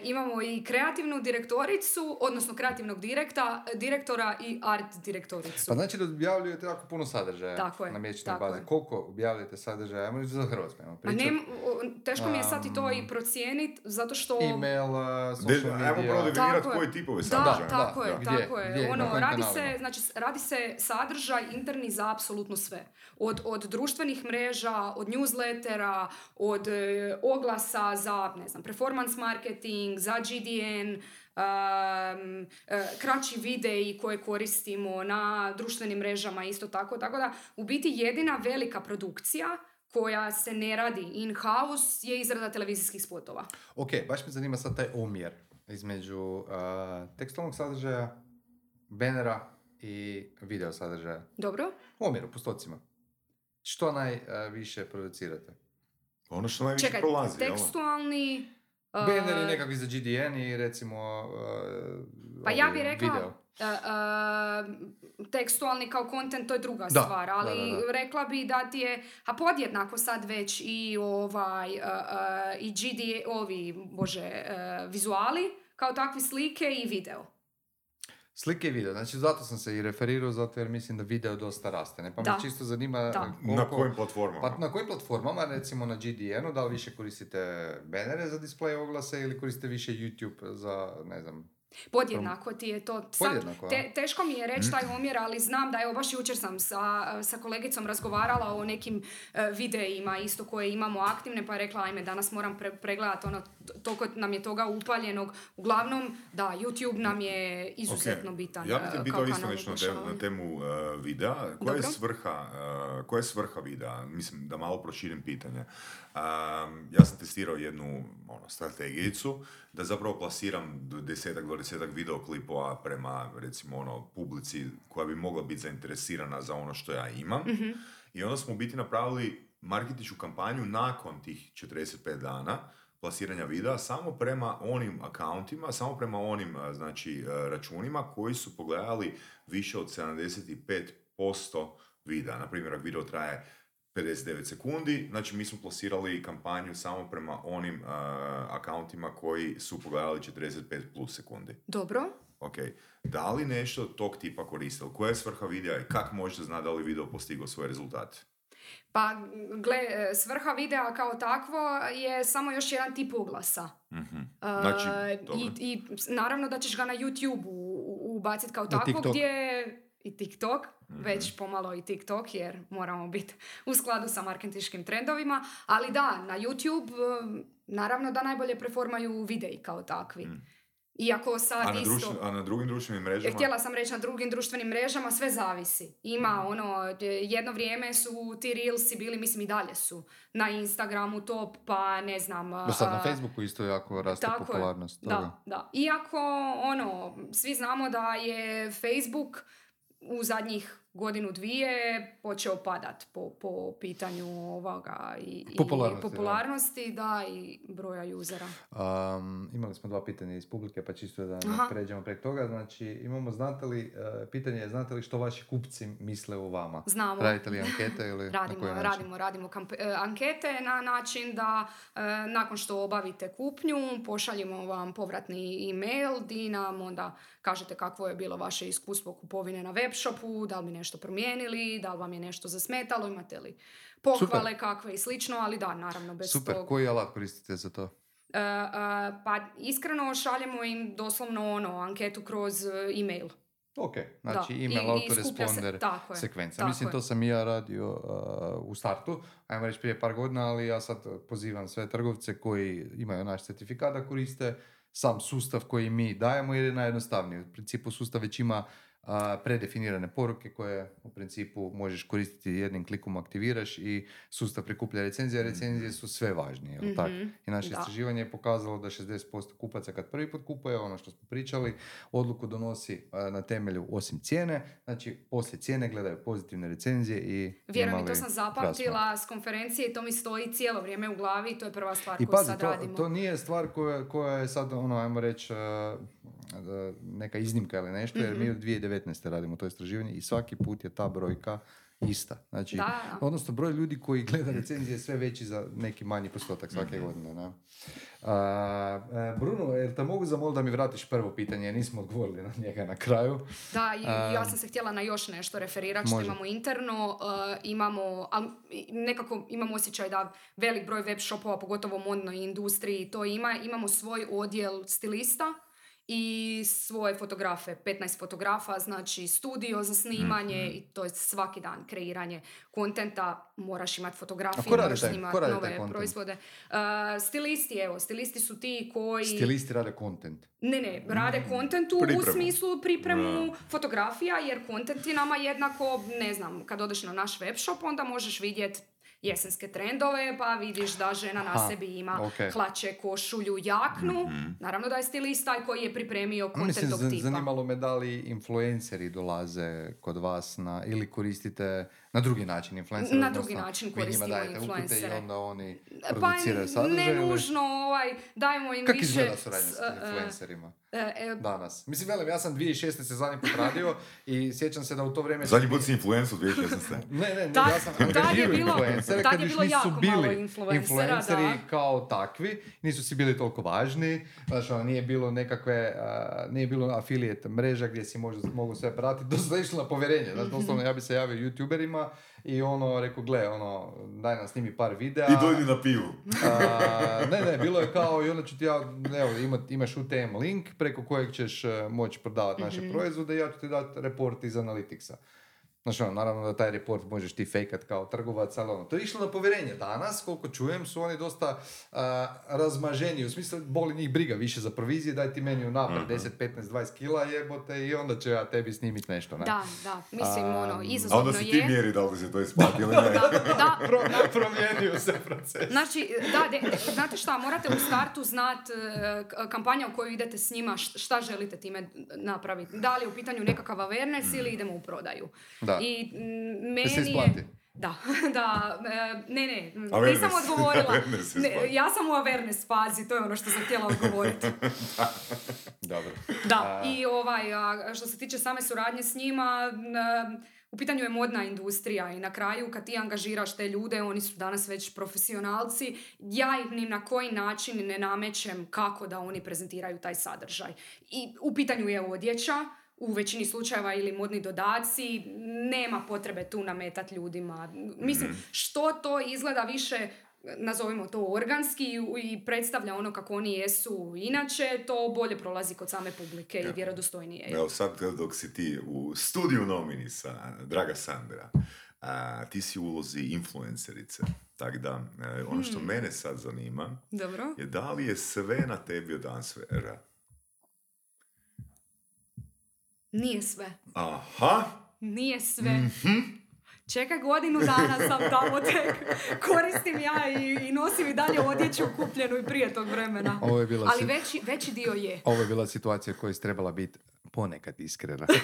imamo i kreativnu direktoricu, odnosno kreativnog direkta, direktora i art direktoricu. Pa znači da objavljujete jako puno sadržaja Tako je, na mjesečnoj bazi. je. Koliko objavljujete sadržaja? Ajmo za Hrvatsku, ajmo A pričat. ne, teško mi je sad i to i procijeniti, zato što... Email, De, social ajmo media. prvo definirati koje tipove Da, sadržaja. tako Da, je, da. Gdje? tako je. Gdje? Ono, radi se, znači, radi se sadržaj interni za apsolutno sve. Od, od društvenih mreža, od newslettera, od e, oglasa za, ne znam, performance marketing, za GDN, um, e, kraći videi koje koristimo na društvenim mrežama isto tako. Tako da, u biti jedina velika produkcija koja se ne radi in-house je izrada televizijskih spotova. Ok, baš me zanima sad taj omjer između uh, tekstualnog sadržaja, benera i video sadržaja. Dobro? Omjer u postocima. Što najviše producirate? Ono što najviše Čekaj, prolazi, jel? tekstualni... uh, Banner i nekakvi za GDN i recimo uh, Pa ja ovi, bih rekla, video. uh, uh, tekstualni kao kontent, to je druga Da, stvar, ali da, da, da. rekla bi da ti je, a podjednako sad već i ovaj, uh, uh, i GD, ovi, bože, uh, vizuali, kao takvi slike i video. Slike i video, znači zato sam se i referirao, zato jer mislim da video dosta raste. Ne? Pa Da. me čisto zanima Da. koliko... Na kojim platformama? Pa na kojim platformama, recimo na GDN-u, da li više koristite benere za display oglase ili koristite više YouTube za, ne znam, Podjednako ti je to. Sad, te, teško mi je reći taj omjer, ali znam da evo baš jučer sam sa, sa kolegicom razgovarala o nekim e, videima isto koje imamo aktivne, pa je rekla ajme danas moram pre, pregledati ono, toliko nam je toga upaljenog. Uglavnom, da, YouTube nam je izuzetno Ok. bitan Ja bih e, pitao kao isto nešto na temu, na oglašavanja. temu uh, videa. Koja je, svrha, uh, koja je svrha videa? Mislim, da malo proširim pitanje. Um, ja sam testirao jednu ono, strategijicu da zapravo plasiram desetak, dvadesetak videoklipova prema, recimo, ono, publici koja bi mogla biti zainteresirana za ono što ja imam. Mhm. I onda smo u biti napravili marketičku kampanju nakon tih 45 dana plasiranja videa samo prema onim akauntima, samo prema onim znači, a, računima koji su pogledali više od 75% videa. Na primjer, ako video traje 59 sekundi, znači mi smo plasirali kampanju samo prema onim a, akauntima koji su pogledali 45 plus sekundi. Dobro. Ok, da li nešto tog tipa koristili? Koja je svrha videa i kako možete znati da li video postigao svoje rezultate? Pa, gle, svrha videa kao takvo je samo još jedan tip oglasa. Mhm. Uh, Znači, i, dobro. I naravno da ćeš ga na YouTube ubaciti kao TikTok. gdje i TikTok, Mhm. već pomalo i TikTok jer moramo biti u skladu sa marketinškim trendovima, ali da, na YouTube um, naravno da najbolje performaju videi kao takvi. Iako sad A na, isto... društven- a na drugim društvenim E, mrežama? Htjela sam reći na drugim društvenim mrežama, sve zavisi. Ima ono, e, jedno vrijeme su ti reelsi bili, mislim i dalje su, na Instagramu top, pa ne znam... Do sad na a- Facebooku isto jako raste tako je. popularnost toga. Da, da. Iako, ono, svi znamo da je Facebook u zadnjih godinu dvije počeo padat po, po pitanju ovoga i, i Popularnosti, da. popularnosti, da. i broja usera. Um, imali smo dva pitanja iz publike, pa čisto da Aha. pređemo prek toga. Znači, imamo, znate li, e, pitanje je, znate li što vaši kupci misle o vama? Znamo. Radite li ankete ili na Radimo, koji način? radimo, radimo e, ankete na način da e, nakon što obavite kupnju pošaljemo vam povratni e-mail di nam onda kažete kakvo je bilo vaše iskustvo kupovine na web shopu, da li bi nešto promijenili, da li vam je nešto zasmetalo, imate li pohvale kakve i slično, ali da, naravno bez Super, tog. koji alat koristite za to? E, e, pa iskreno šaljemo im doslovno ono, anketu kroz e, e-mail. Ok, znači Da, email se- autoresponder je, sekvenca. tako Mislim, je. to sam i ja radio uh, u startu, ajmo reći prije par godina, ali ja sad pozivam sve trgovce koji imaju naš certifikat da koriste sam sustav koji mi dajemo jer je najjednostavniji. U principu sustav već ima a, predefinirane poruke koje u principu možeš koristiti jednim klikom aktiviraš i sustav prikuplja recenzije, a recenzije su sve važnije, tako? Mhm, I naše da. istraživanje je pokazalo da 60% kupaca kad prvi put kupuje, ono što smo pričali, odluku donosi a, na temelju osim cijene, znači poslije cijene gledaju pozitivne recenzije i Vjerujem, to sam krasno. zapamtila s konferencije i to mi stoji cijelo vrijeme u glavi i to je prva stvar I koju pazi, sad to, radimo. to nije stvar koja, koja je sad, ono, ajmo reći, uh, neka iznimka ili nešto, jer Mhm. mi od 2019. radimo to istraživanje i svaki put je ta brojka ista. Znači, Da, odnosno broj ljudi koji gleda recenzije je sve veći za neki manji postotak svake Mhm. godine. Da. A, e, Bruno, jel te mogu zamoliti da mi vratiš prvo pitanje, jer nismo odgovorili na njega na kraju. Da, i A, ja sam se htjela na još nešto referirati što imamo interno. uh, imamo, ali nekako imamo osjećaj da velik broj web shopova, pogotovo u modnoj industriji, to ima. Imamo svoj odjel stilista i svoje fotografe, 15 fotografa, znači studio za snimanje Mhm. i to je svaki dan kreiranje kontenta, moraš imati fotografije, moraš snimati nove content? proizvode. Uh, stilisti, evo, stilisti su ti koji... Stilisti rade content. Ne, ne, rade kontentu u Pripremu. smislu pripremu fotografija, jer kontent je nama jednako, ne znam, kad odeš na naš web shop, onda možeš vidjeti jesenske trendove, pa vidiš da žena na sebi ima ok. hlače, košulju, jaknu. Naravno da je stilist taj koji je pripremio kontent tog tipa. zanimalo me da li influenceri dolaze kod vas na, ili koristite na drugi način influencere. Na odnosno drugi način koristimo dajete upute i influencere. onda oni Pa produciraju sadržaj. ne nužno, ovaj, dajmo im Kako više... izgleda suradnja s- s e, influencerima e, e, danas? Mislim, velim, ja sam 2006. se zadnji put radio i sjećam se da u to vrijeme... Zadnji put si influencu 2016. Ne, ne, ne, Tad- ja sam tad je angažirao bilo- influencere tad kad je još bilo nisu bili influenceri da. kao takvi, nisu si bili toliko važni, znaš, ono, nije bilo nekakve, nije bilo affiliate mreža gdje si možda, mogu sve pratiti, dosta je išlo na povjerenje, znaš, doslovno ja bi se javio youtuberima i ono, rekao, gle, ono, daj nam snimi par videa. I dojdi na pivu. A, ne, ne, bilo je kao i onda ću ti ja, evo, ima, imaš UTM link preko kojeg ćeš e, moći prodavati naše Mhm. proizvode i ja ću ti dati report iz Analyticsa. Znači, ono, naravno da taj report možeš ti fejkat kao trgovac, ali ono, to je išlo na povjerenje. Danas, koliko čujem, su oni dosta a, razmaženi, u smislu, boli njih briga više za provizije, daj ti meni unaprijed 10, 15, 20 kila jebote i onda ću ja tebi snimit nešto, ne? Da, da, mislim, A, ono, A izazovno onda si ti je. mjeri da li se to isplati ili ne. Da, da, Pro, promijenio se proces. Znači, da, de- de- znate šta, morate u startu znat k- kampanja u koju idete s njima, šta želite time napraviti. Da li je u pitanju nekakav awareness ili idemo u prodaju. Da. I Da se meni je... Da, da, e, ne, ne, Awareness. nisam odgovorila. Ne, ja sam u awareness fazi, to je ono što sam htjela odgovoriti. Dobro. Da, A- i ovaj, što se tiče same suradnje s njima, n- u pitanju je modna industrija i na kraju kad ti angažiraš te ljude, oni su danas već profesionalci, ja ih ni na koji način ne namećem kako da oni prezentiraju taj sadržaj. I u pitanju je odjeća, u većini slučajeva ili modni dodaci, nema potrebe tu nametati ljudima. Mislim, što to izgleda više nazovimo to organski i- predstavlja ono kako oni jesu inače, to bolje prolazi kod same publike i vjerodostojnije. je. Evo sad dok si ti u studiju nomini sa Draga Sandra, a, ti si u ulozi influencerice. Tako da, e, ono što mene sad zanima Dobro. je da li je sve na tebi od ansvera. Nije sve. Aha, Nije sve. Mhm. Čekaj, godinu dana sam tamo tek. Koristim ja i, i nosim i dalje odjeću kupljenu i prije tog vremena. Ovo je bila Ali si- veći, veći dio je. Ovo je bila situacija koja je trebala biti ponekad iskrena.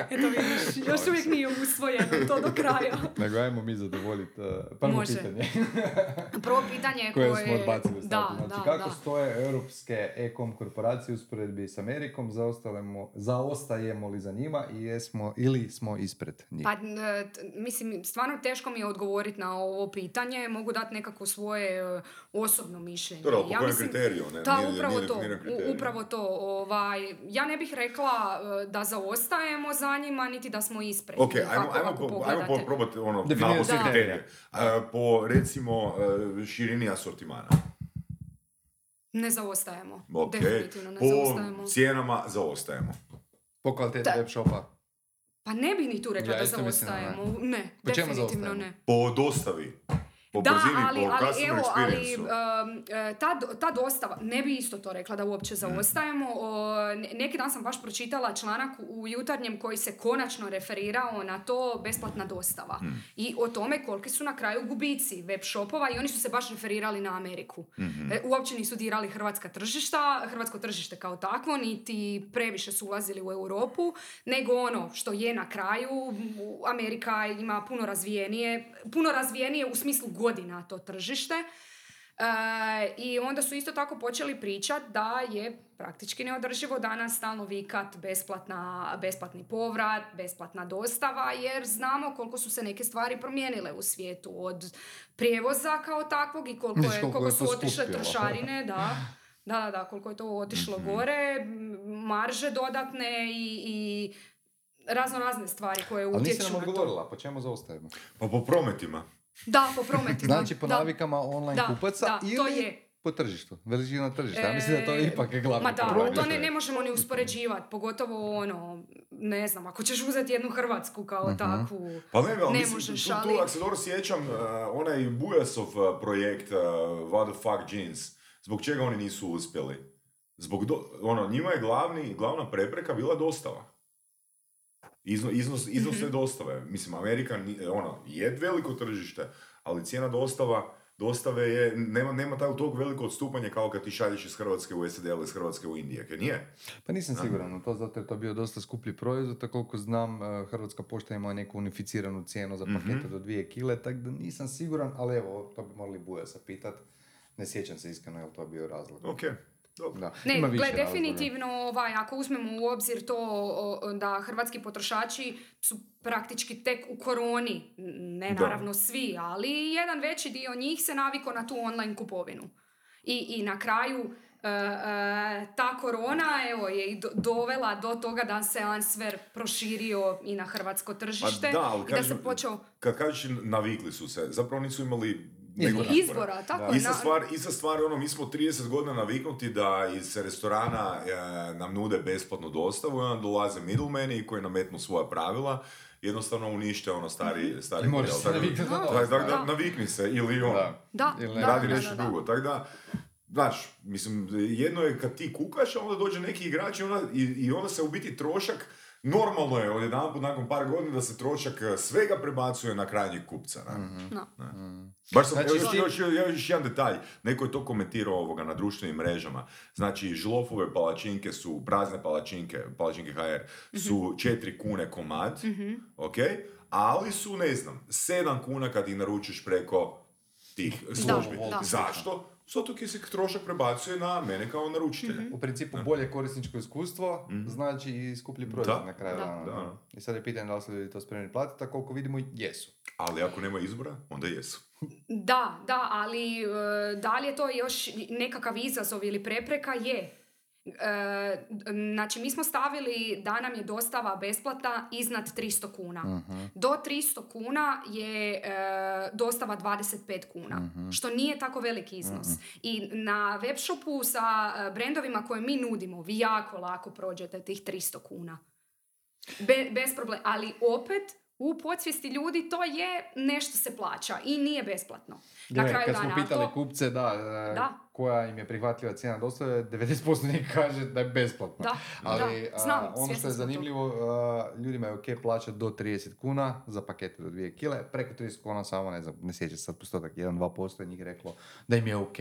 Eto vidiš, još uvijek nije usvojeno to do kraja. Nego ajmo mi zadovoljiti uh, prvo Može. pitanje Prvo pitanje koje koje... smo odbacili Da. Znači, da, kako da. stoje europske e-com korporacije usporedbi s Amerikom, zaostajemo, zaostajemo li za njima i jesmo ili smo ispred njih? Pa, n- t- mislim, stvarno teško mi je odgovoriti na ovo pitanje. Mogu dati nekako svoje e, osobno mišljenje. Dobro, po ja kojem mislim, kriteriju, ne? Da, Nije- upravo nije to. Upravo to. Ovaj, ja ne bih rekla e, da zaostajemo za njima, niti da smo ispred. Ok, ajmo, ajmo, po, ajmo po, probati ono, naposled Da. kriterije. A, po, recimo, e, širini asortimana. Ne zaostajemo. Ok. Definitivno ne po zaostajemo. cijenama zaostajemo. Po kvaliteti web shopa. Pa ne bih ni tu rekla Ja da isto mislim ne. Ne, Po definitivno zaostajemo? ne. Po dostavi. Po da, brzini, ali, po ali evo, ali um, e, ta, ta dostava, ne bi isto to rekla da Mm. uopće zaostajemo. O, ne- neki dan sam baš pročitala članak u jutarnjem koji se konačno referirao na to besplatna dostava. Mm. I o tome koliki su na kraju gubici web shopova i oni su se baš referirali na Ameriku. Mhm. E, uopće nisu dirali hrvatska tržišta, hrvatsko tržište kao takvo, niti previše su ulazili u Europu, nego ono što je na kraju, Amerika ima puno razvijenije, puno razvijenije u smislu godina to tržište. E, I onda su isto tako počeli pričat da je praktički neodrživo danas stalno vikat besplatna, besplatni povrat, besplatna dostava, jer znamo koliko su se neke stvari promijenile u svijetu od prijevoza kao takvog i koliko, je, koliko koliko je su otišle trošarine, da. Da, da, da, koliko je to otišlo Mhm. gore, marže dodatne i, i razno razne stvari koje Ali nisi utječu nam na to. odgovorila, po čemu zaostajemo? Pa po prometima. Da, po prometima. Znači po da. navikama online Da, kupaca da, ili to je. po tržištu, veličina tržišta. Ja mislim da to E, ipak je glavni Ma da, problem. to ne, ne možemo ni uspoređivati, pogotovo ono, ne znam, ako ćeš uzeti jednu Hrvatsku kao Mhm. takvu. Pa ne, ali Ne mislim, možeš, tu, tu, ali- ako se dobro sjećam, uh, onaj Bujasov uh, projekt uh, What the fuck jeans, zbog čega oni nisu uspjeli? Zbog, do, ono, njima je glavni, glavna prepreka bila dostava. Izno, iznos, iznos Mhm. te dostave. Mislim, Amerika ono, je veliko tržište, ali cijena dostava, dostave je, nema, nema taj tog veliko odstupanje kao kad ti šalješ iz Hrvatske u SAD ili iz Hrvatske u Indije, kaj nije. Pa nisam siguran u to, zato jer to bio dosta skuplji proizvod, tako koliko znam, eh, Hrvatska pošta ima neku unificiranu cijenu za pakete Mhm. do dvije kile, tako da nisam siguran, ali evo, to bi morali Buja pitat. Ne sjećam se iskreno je li to bio razlog. Ok, dobro. Da. Ne, gle, definitivno, ovaj, ako uzmemo u obzir to o, da hrvatski potrošači su praktički tek u koroni, ne Da. naravno svi, ali jedan veći dio njih se naviko na tu online kupovinu. I, i na kraju e, e, ta korona evo, je i do- dovela do toga da se Answer proširio i na hrvatsko tržište Pa da, ali i da kažem, se počeo Kad kažeš navikli su se, zapravo nisu imali Izbora. tako Da. je. Ista stvar, ista stvar, ono, mi smo 30 godina naviknuti da iz restorana e, nam nude besplatnu dostavu i onda dolaze middlemani koji nametnu svoja pravila, jednostavno unište ono stari, stari I moraš model. Tako navikni se ili ono, Da. Da, Ili radi nešto drugo. Tako da, znaš, mislim, jedno je kad ti kukaš, a onda dođe neki igrač i onda, i, i onda se u biti trošak, normalno je odjedanput nakon par godina da se trošak e, svega prebacuje na krajnjeg kupca. ne? No. Baš sam, Znači, evo još, ti- još, još, još jedan detalj, neko je to komentirao ovoga na društvenim mrežama. Znači, žlofove palačinke su, prazne palačinke, palačinke HR, su 4 kune komad, ok? Ali su, ne znam, 7 kuna kad ih naručiš preko tih službi. da. Zašto? Zato jer se trošak prebacuje na mene kao naručitelja. U principu bolje korisničko iskustvo znači i skuplji proizvod Da. na kraju Da. dana. Da. I sad je pitanje da li su ljudi to spremni platiti, a koliko vidimo jesu. Ali ako nema izbora, onda jesu. Da, da, ali e, da li je to još nekakav izazov ili prepreka? Je. E, znači, mi smo stavili da nam je dostava besplatna iznad 300 kuna. Do 300 kuna je e, dostava 25 kuna, što nije tako veliki iznos. I na webshopu sa e, brendovima koje mi nudimo, vi jako lako prođete tih 300 kuna. Be, bez problema. Ali opet, u podsvijesti ljudi to je nešto se plaća i nije besplatno. Na Gle, kraju kad smo dana, pitali to- kupce da, e, Da. koja im je prihvatljiva cijena dostave, 90% njih kaže da je besplatno. Da, Ali da, a, znam, ono što je zanimljivo, a, ljudima je ok plaćati do 30 kuna za pakete do 2 kile, preko 30 kuna samo, ne znam, ne sjećam sad postotak, 1-2% je njih reklo da im je ok.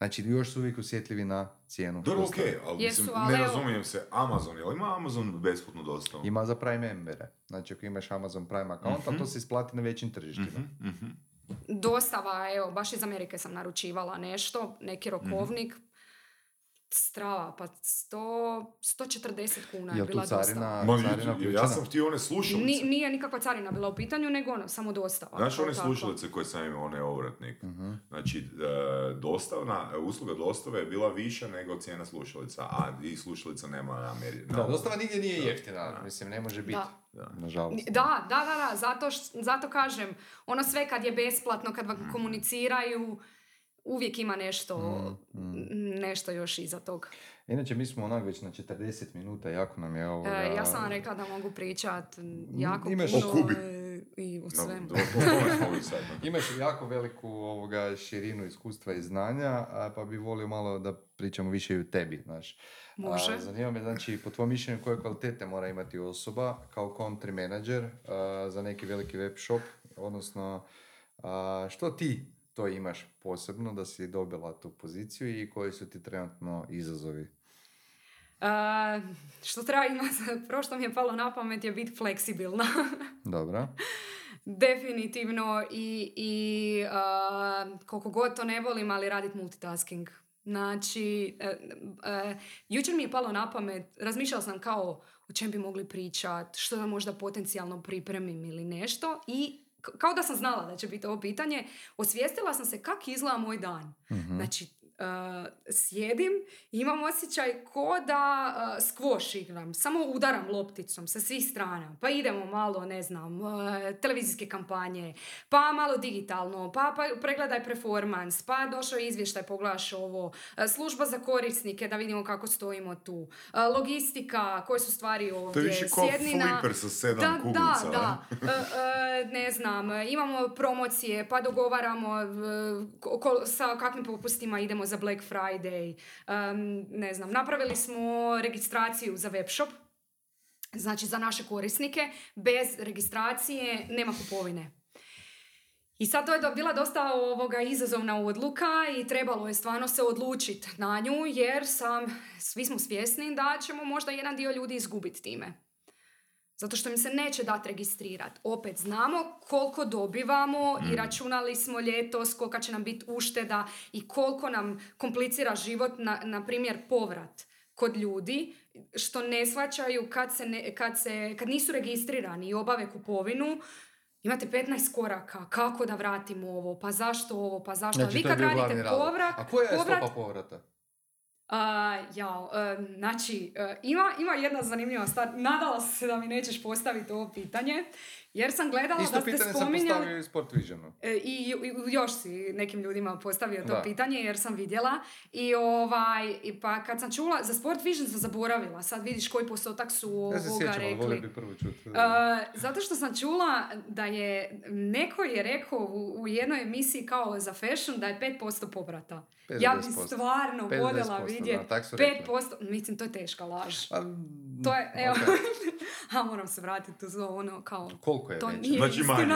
Znači, još su uvijek osjetljivi na cijenu. Dobro, ok, dostave. ali Jesu, mislim, ali ne evo- razumijem se, Amazon, jel ima Amazon besplatnu dostavu? Ima za Prime membere. Znači, ako imaš Amazon Prime account, Mhm. a to se isplati na većim tržištima. Mhm. Dostava, evo, baš iz Amerike sam naručivala nešto, neki rokovnik, strava, pa 100, 140 kuna je bila dostava. carina, Ma, carina ja sam htio one slušalice. Ni, nije nikakva carina bila u pitanju, nego ono, samo dostava. Znaš one slušalice koje sam imao, onaj ovratnik? Mhm. Znači, e, dostavna, usluga dostave je bila viša nego cijena slušalica, a i slušalica nema na Ameri- na Da, dostava nigdje nije jeftina, Da. mislim, ne može biti, Da. nažalost. Da, da, da, da, zato, š- zato kažem, ono sve kad je besplatno, kad vam komuniciraju, uvijek ima nešto, nešto još iza toga. Inače, mi smo onak već na 40 minuta, jako nam je ovo... E, ja sam vam rekla da mogu pričat jako imaš- puno. O Kubi. e, i u svemu. no. Imaš jako veliku ovoga, širinu iskustva i znanja, a, pa bi volio malo da pričamo više i o tebi, znaš. Može. A, zanima me, znači, po tvojom mišljenju koje kvalitete mora imati osoba kao country manager a, za neki veliki web shop, odnosno a, što ti to imaš posebno da si dobila tu poziciju i koji su ti trenutno izazovi? A, što treba imati, prvo što mi je palo na pamet je biti fleksibilna. Dobro. Definitivno i, i a, koliko god to ne volim, ali raditi multitasking. Znači, e, jučer mi je palo na pamet, razmišljala sam kao o čem bi mogli pričat, što da možda potencijalno pripremim ili nešto i kao da sam znala da će biti ovo pitanje, osvijestila sam se kak izgleda moj dan. Mhm. Znači, sjedim i imam osjećaj ko da uh, squash igram. Samo udaram lopticom sa svih strana. Pa idemo malo, ne znam, uh, televizijske kampanje, pa malo digitalno, pa, pa pregledaj performance, pa došao je izvještaj, pogledaš ovo, uh, služba za korisnike, da vidimo kako stojimo tu, uh, logistika, koje su stvari ovdje, To je više kao sjedni na- flipper sa sedam da, kuglica. Da, da. Ne znam, imamo promocije, pa dogovaramo ko- ko- sa kakvim popustima idemo za Black Friday. Em, ne znam, napravili smo registraciju za webshop. Znači za naše korisnike. Bez registracije nema kupovine. I sad to je bila dosta ovoga izazovna odluka i trebalo je stvarno se odlučiti na nju jer sam, svi smo svjesni da ćemo možda jedan dio ljudi izgubiti time. Zato što im se neće dati registrirati. Opet znamo koliko dobivamo i računali smo ljetos kolika će nam biti ušteda i koliko nam komplicira život, na, na primjer povrat kod ljudi što ne shvaćaju kad, se ne, kad, se, kad nisu registrirani i obave kupovinu Imate 15 koraka, kako da vratimo ovo, pa zašto ovo, pa zašto. Znači, Vi kad radite povrat, A koja je povrat, stopa povrata? A, jao, e, znači, e, ima, ima jedna zanimljiva stvar. Nadala se da mi nećeš postaviti ovo pitanje, jer sam gledala Isto da ste pitanje sam postavio i Sport Visionu. E, I, i još si nekim ljudima postavio to Da. pitanje jer sam vidjela. I ovaj, i pa kad sam čula, za Sport Vision sam zaboravila. Sad vidiš koji postotak su Ja se ovoga sjećam, rekli. bi prvo čuti. Uh, zato što sam čula da je, neko je rekao u, u jednoj emisiji kao za fashion da je 5% povrata. Ja bi 50%. stvarno 50%, voljela vidjeti tak su rekli. 5%, mislim to je teška laž. Pa, To je, evo, ok. a moram se vratiti uz ono kao, Koliko je to veća? nije Znači istina. manje.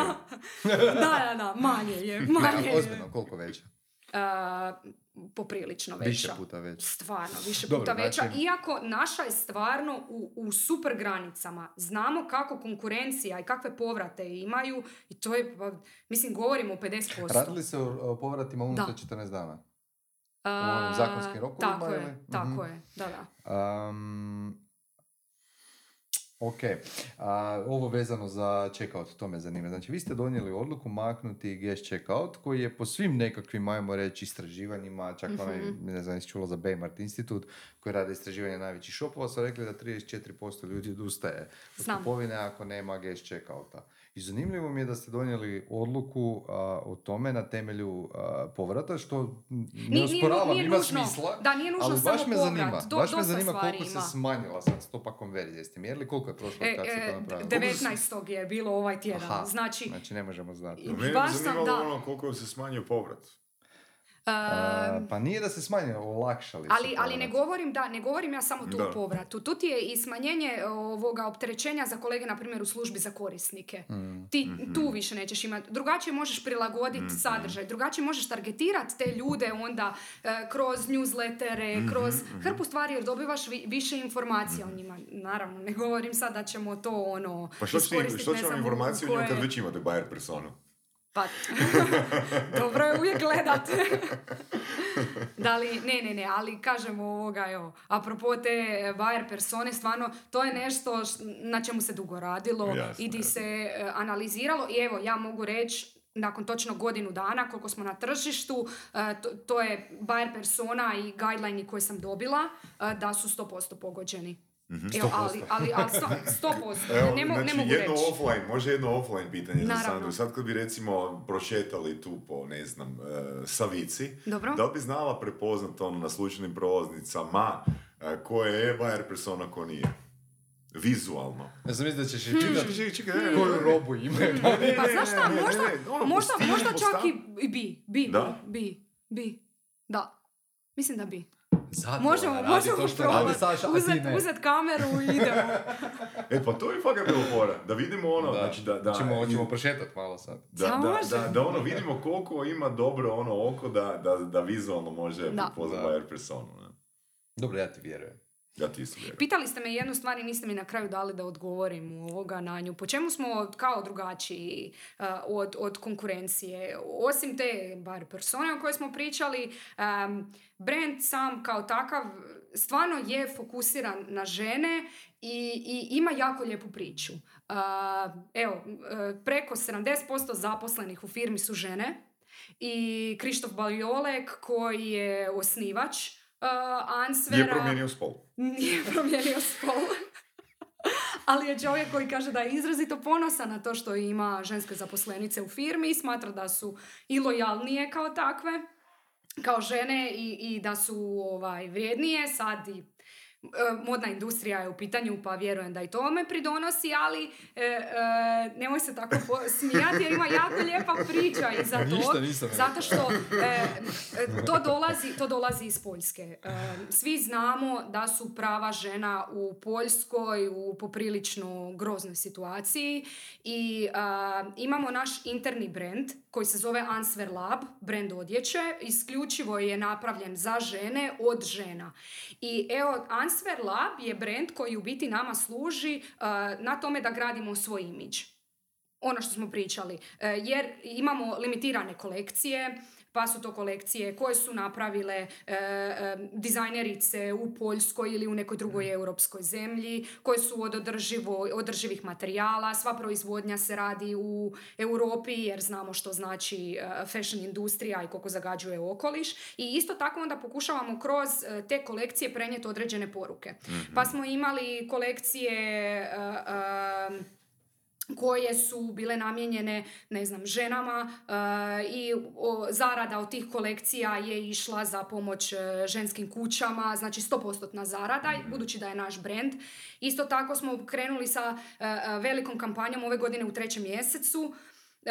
da, da, da, manje je, manje Ne, ozbiljno, koliko veća? Uh, poprilično veća. Više puta veća. Stvarno, više puta veća. znači- Iako naša je stvarno u, u super granicama. Znamo kako konkurencija i kakve povrate imaju i to je, pa, mislim, govorimo o 50%. Radili se o, o povratima unutar Da. 14 dana? A, ovim zakonskim rokovima Tako ili? je, tako Mhm. je, da, da. Um, ok, A, ovo vezano za checkout, to me zanima. Znači, vi ste donijeli odluku maknuti guest checkout, koji je po svim nekakvim, ajmo reći, istraživanjima, čak onaj, Mhm. ne znam, čula za Baymart institut, koji rade istraživanje najvećih shopova, su rekli da 34% ljudi odustaje od kupovine ako nema guest checkouta. I zanimljivo mi je da ste donijeli odluku a, o tome na temelju a, povrata, što ne Nije- nije- osporavam, nije ima nužno. smisla. Da, nije nužno ali baš samo me povrat. zanima, Do- baš me zanima koliko se ima. smanjila sad stopa konverzije. Jeste mjerili koliko je prošlo E, kad ste e, to napravili? 19. je bilo ovaj tjedan. Aha, Znači, Znači ne možemo znati. Mene Baš bi sam, zanimalo da. ono koliko se smanjio povrat. Um, pa nije da se smanjio, olakšali Ali, su ali ne povrat. govorim da, ne govorim ja samo tu Da. o povratu. Tu ti je i smanjenje ovoga opterećenja za kolege, na primjer, u službi za korisnike. Mm. Ti tu više nećeš imati. Drugačije možeš prilagoditi sadržaj, drugačije možeš targetirati te ljude onda e, kroz newslettere, kroz hrpu stvari jer dobivaš vi- više informacija o njima. Naravno, ne govorim sad da ćemo to ono Pa što će, iskoristit, što će vam kad već imate buyer personu? Pa, dobro je uvijek gledat. da li, ne, ne, ne, ali kažem ovoga, evo, apropo te buyer persone, stvarno, to je nešto š- na čemu se dugo radilo i jasno. se e, analiziralo i evo, ja mogu reći, nakon točno godinu dana koliko smo na tržištu, e, to, to je buyer persona i guideline koje sam dobila, e, da su 100% pogođeni. Evo, ali, ali, ali sto- 100%, Evo, ne, mo- znači, ne mogu jedno reći. offline, može jedno offline pitanje za Naravno. Sandru. Sad kad bi recimo prošetali tu po, ne znam, e, Savici, Dobro. da li bi znala prepoznat ono na slučajnim prolaznicama e, ko je buyer persona, ko nije? vizualno. Ja sam mislio da ćeš čitati koju robu ne, Pa ne, znaš šta, ne, ne, možda, ne, ne, ono, možda, postići, možda čak i bi, bi, Da? bi, bi, da. Mislim da bi. Zato Možemo, radi možemo to što radi. Saša, Uzet, ne. uzet kameru i idemo. E, pa to je fakat bilo fora. Da vidimo ono, Da. znači da... da Hoćemo, hoćemo prošetat malo sad. Da, da, može. da, da ono vidimo koliko ima dobro ono oko da, da, da vizualno može Da. prepoznat Da. buyer personu. Ne? Dobro, ja ti vjerujem. Ja ti isto vjerujem. Pitali ste me jednu stvar i niste mi na kraju dali da odgovorim u ovoga na nju. Po čemu smo kao drugačiji uh, od, od konkurencije? Osim te bar persone o kojoj smo pričali, um, brand sam kao takav stvarno je fokusiran na žene i, i ima jako lijepu priču. Uh, evo, uh, preko 70% zaposlenih u firmi su žene i Krištof Baljolek koji je osnivač Ansvera... Je promijenio spol. Nije promijenio spol. Ali je čovjek koji kaže da je izrazito ponosan na to što ima ženske zaposlenice u firmi i smatra da su i lojalnije kao takve, kao žene i, i da su ovaj, vrijednije. Sad i modna industrija je u pitanju pa vjerujem da i tome pridonosi, ali e, e, nemoj se tako smijati jer ima jako lijepa priča iza Ništa tog. nisam Zato što e, e, to, dolazi, to dolazi iz Poljske. E, svi znamo da su prava žena u Poljskoj u poprilično groznoj situaciji i imamo naš interni brand koji se zove Answer Lab, brand odjeće, isključivo je napravljen za žene od žena. I evo, Answer Lab je brand koji u biti nama služi a, na tome da gradimo svoj imidž ono što smo pričali, E, jer imamo limitirane kolekcije, pa su to kolekcije koje su napravile e, e, dizajnerice u Poljskoj ili u nekoj drugoj europskoj zemlji, koje su od održivo, održivih materijala, sva proizvodnja se radi u Europi jer znamo što znači e, fashion industrija i koliko zagađuje okoliš. I isto tako onda pokušavamo kroz e, te kolekcije prenijeti određene poruke. Pa smo imali kolekcije e, e, koje su bile namijenjene, ne znam, ženama e, i o, zarada od tih kolekcija je išla za pomoć e, ženskim kućama, znači 100% zarada, i budući da je naš brand. Isto tako smo krenuli sa e, velikom kampanjom ove godine u trećem mjesecu, e,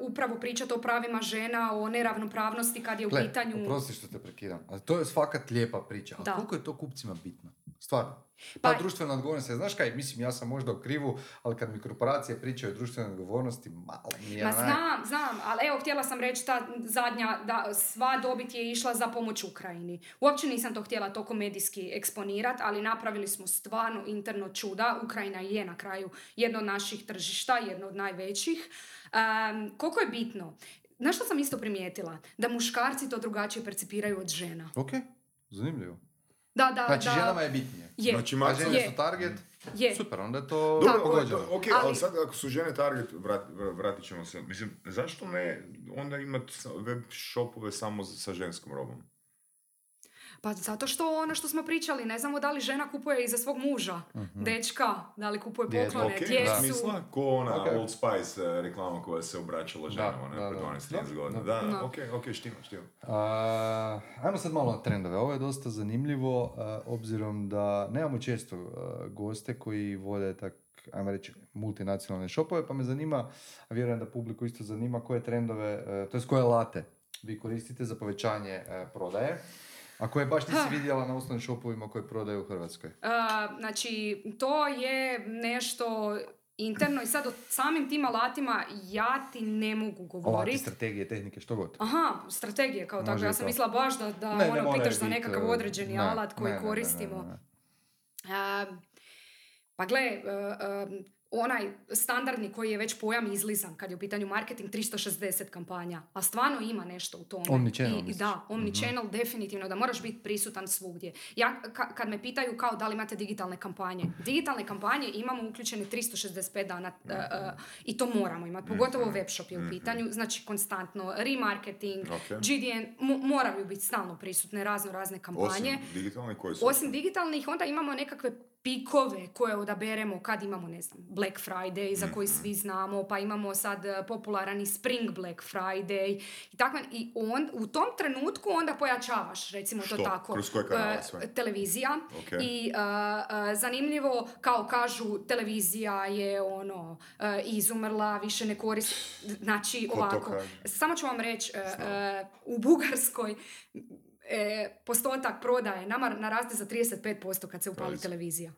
upravo pričati o pravima žena, o neravnopravnosti kad je u Gle, pitanju... oprosti što te prekidam, ali to je fakat lijepa priča. Ali Da. koliko je to kupcima bitno? Stvarno. Pa- Ta društvena odgovornost, znaš kaj, mislim, ja sam možda u krivu, ali kad mi korporacije pričaju o društvenoj odgovornosti, malo mi je Ma znam, znam, ali evo htjela sam reći ta zadnja, da sva dobit je išla za pomoć Ukrajini. Uopće nisam to htjela toliko medijski eksponirati, ali napravili smo stvarno interno čuda. Ukrajina je na kraju jedno od naših tržišta, jedno od najvećih. Um, koliko je bitno? Znaš što sam isto primijetila? Da muškarci to drugačije percipiraju od žena. Ok, zanimljivo. Da, da, Znači, da. ženama je bitnije. Je, Znači, A Maca- žene Je. su target, je. super, onda je to. Dobro, pogođeno. ok, ali, Ali- sad ako su žene target, vrat, vr- vratit ćemo se. Mislim, zašto ne onda imati web shopove samo za- sa ženskom robom? Pa zato što ono što smo pričali, ne znamo da li žena kupuje i za svog muža, dečka, da li kupuje poklone, Ok, djecu. smisla, ko ona Ok. Old Spice eh, reklama koja se obraćala ženama, ne, da, da. 12-13 Da, godina. da. Da, da, Da. ok, ok, štima, štima. A, ajmo sad malo na trendove. Ovo je dosta zanimljivo, a, obzirom da nemamo često a, goste koji vode tak, ajmo reći, multinacionalne shopove, pa me zanima, a vjerujem da publiku isto zanima, koje trendove, to je koje alate vi koristite za povećanje prodaje, a koje baš nisi vidjela na osnovnim shopovima koje prodaju u Hrvatskoj. A, znači, to je nešto interno i sad o samim tim alatima ja ti ne mogu Alati, govoriti. strategije, tehnike, što god. Aha, strategije kao tako. Ja sam mislila baš da, da Ne, ne ono, moraju pitaš za nekakav e, određeni ne, alat koji ne, ne, ne, ne, koristimo. ne. A, pa gle, e, e, onaj standardni koji je već pojam izlizan kad je u pitanju marketing 360 kampanja, a stvarno ima nešto u tome. Omnichannel, I, da, omnichannel definitivno, da moraš biti prisutan svugdje. Ja, ka- kad me pitaju kao da li imate digitalne kampanje, digitalne kampanje imamo uključene 365 dana e, e, i to moramo imati, pogotovo webshop je u pitanju, znači konstantno remarketing, Ok. GDN, mo- moraju biti stalno prisutne razno razne kampanje. Osim digitalne koje su? Osim digitalnih, onda imamo nekakve pikove koje odaberemo kad imamo, ne znam, Black Friday za koji Mhm. svi znamo, pa imamo sad e, popularan i Spring Black Friday i tako. I on, u tom trenutku onda pojačavaš, recimo to Što? tako. Kroz koje kanale e, sve? televizija Ok. i e, e, zanimljivo, kao kažu, televizija je ono e, izumrla, više ne koristi, znači Ko to ovako. Samo ću vam reći, u Bugarskoj e, postotak prodaje nama naraste za 35% kad se upali televizija.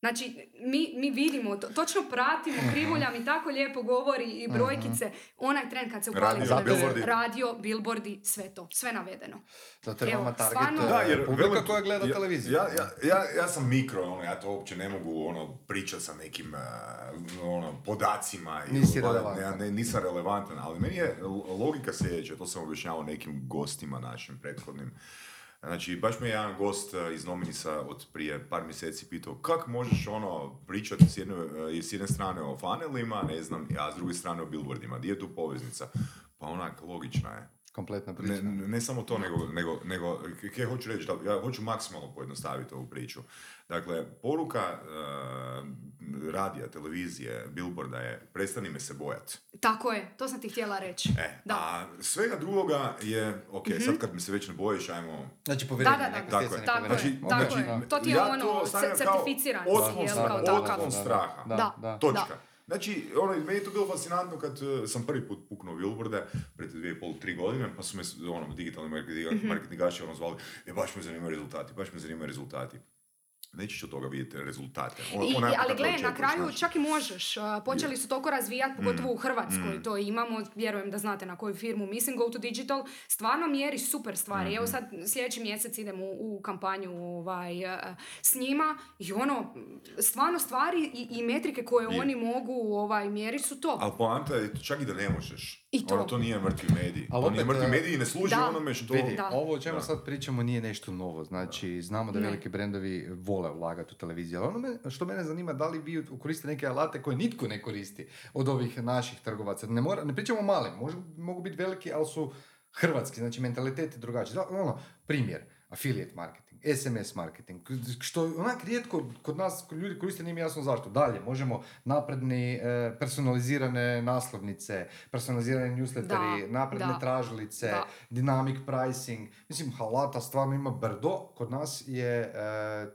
Znači, mi, mi vidimo, to, točno pratimo, Krivulja mi tako lijepo govori i brojkice, onaj tren kad se upali Radio, billboardi. radio, billboardi, sve to, sve navedeno. Zato je Evo, vama target stvarno- e, Da, jer publika koja gleda ja, televiziju. Ja, ja, ja, ja sam mikro, ono, ja to uopće ne mogu ono, pričati sa nekim uh, ono, podacima. i Nisi ono, relevantan. Ja ne, nisam relevantan, ali meni je logika sljedeća, to sam objašnjavao nekim gostima našim prethodnim. Znači, baš me je jedan gost uh, iz Nominisa od prije par mjeseci pitao kak možeš ono pričati s jedne, uh, s jedne strane o fanelima, ne znam, a s druge strane o billboardima. Gdje je tu poveznica? Pa onak, logična je. Kompletna priča. Ne, ne, samo to, nego, nego, nego k- kaj hoću reći, da, ja hoću maksimalno pojednostaviti ovu priču. Dakle, poruka uh, radija, televizije, billboarda je prestani me se bojat. Tako je, to sam ti htjela reći. E, Da. a svega drugoga je, ok, sad kad me se već ne bojiš, ajmo... Znači Da, povjerenje, da, da, neko Tako je. tako povjerenja. je, Znači, tako je. znači, To ti je ja ono, to ce- stavljam kao certificiran si, otklon jel, straha. Da, Da. da. Točka. Znači, ono, meni je to bilo fascinantno kad eh, sam prvi put puknuo billboarde, pred dvije i pol, tri godine, pa su me ono, digitalni Mhm. marketingaši ono zvali, e, baš me zanimaju rezultati, baš me zanimaju rezultati. Nećeš od toga vidjeti rezultate. On- I, ali gle, na kraju znaš. čak i možeš. Uh, počeli su toliko razvijati, pogotovo u Hrvatskoj. mm. To imamo, vjerujem da znate na koju firmu mislim, Go to Digital. Stvarno mjeri super stvari. Evo Mhm. sad sljedeći mjesec idem u, u kampanju ovaj, uh, s njima i ono, stvarno stvari i, i metrike koje I- oni mogu ovaj, mjeriti su to. Ali poanta je čak i da ne možeš. I to. Ono, to nije mrtvi medij. Ali to nije mrtvi eh, medij i ne služi da. onome što... Vidi, Da. ovo o čemu Da. sad pričamo nije nešto novo. Znači, znamo da Ne. veliki brendovi vole ulagati u televiziju. Ali ono me- što mene zanima, da li vi koristite neke alate koje nitko ne koristi od ovih naših trgovaca. Ne, mora, ne pričamo o malim, možu- mogu biti veliki, ali su hrvatski, znači mentalitet je drugačiji. Da, ono, primjer, affiliate marketing, SMS marketing, što onak rijetko kod nas ljudi koriste, nije mi jasno zašto. Dalje, možemo napredni, e, personalizirane naslovnice, personalizirane newsletteri, Da, napredne da, tražilice, da. dynamic pricing. Mislim, halata stvarno ima brdo. Kod nas je e,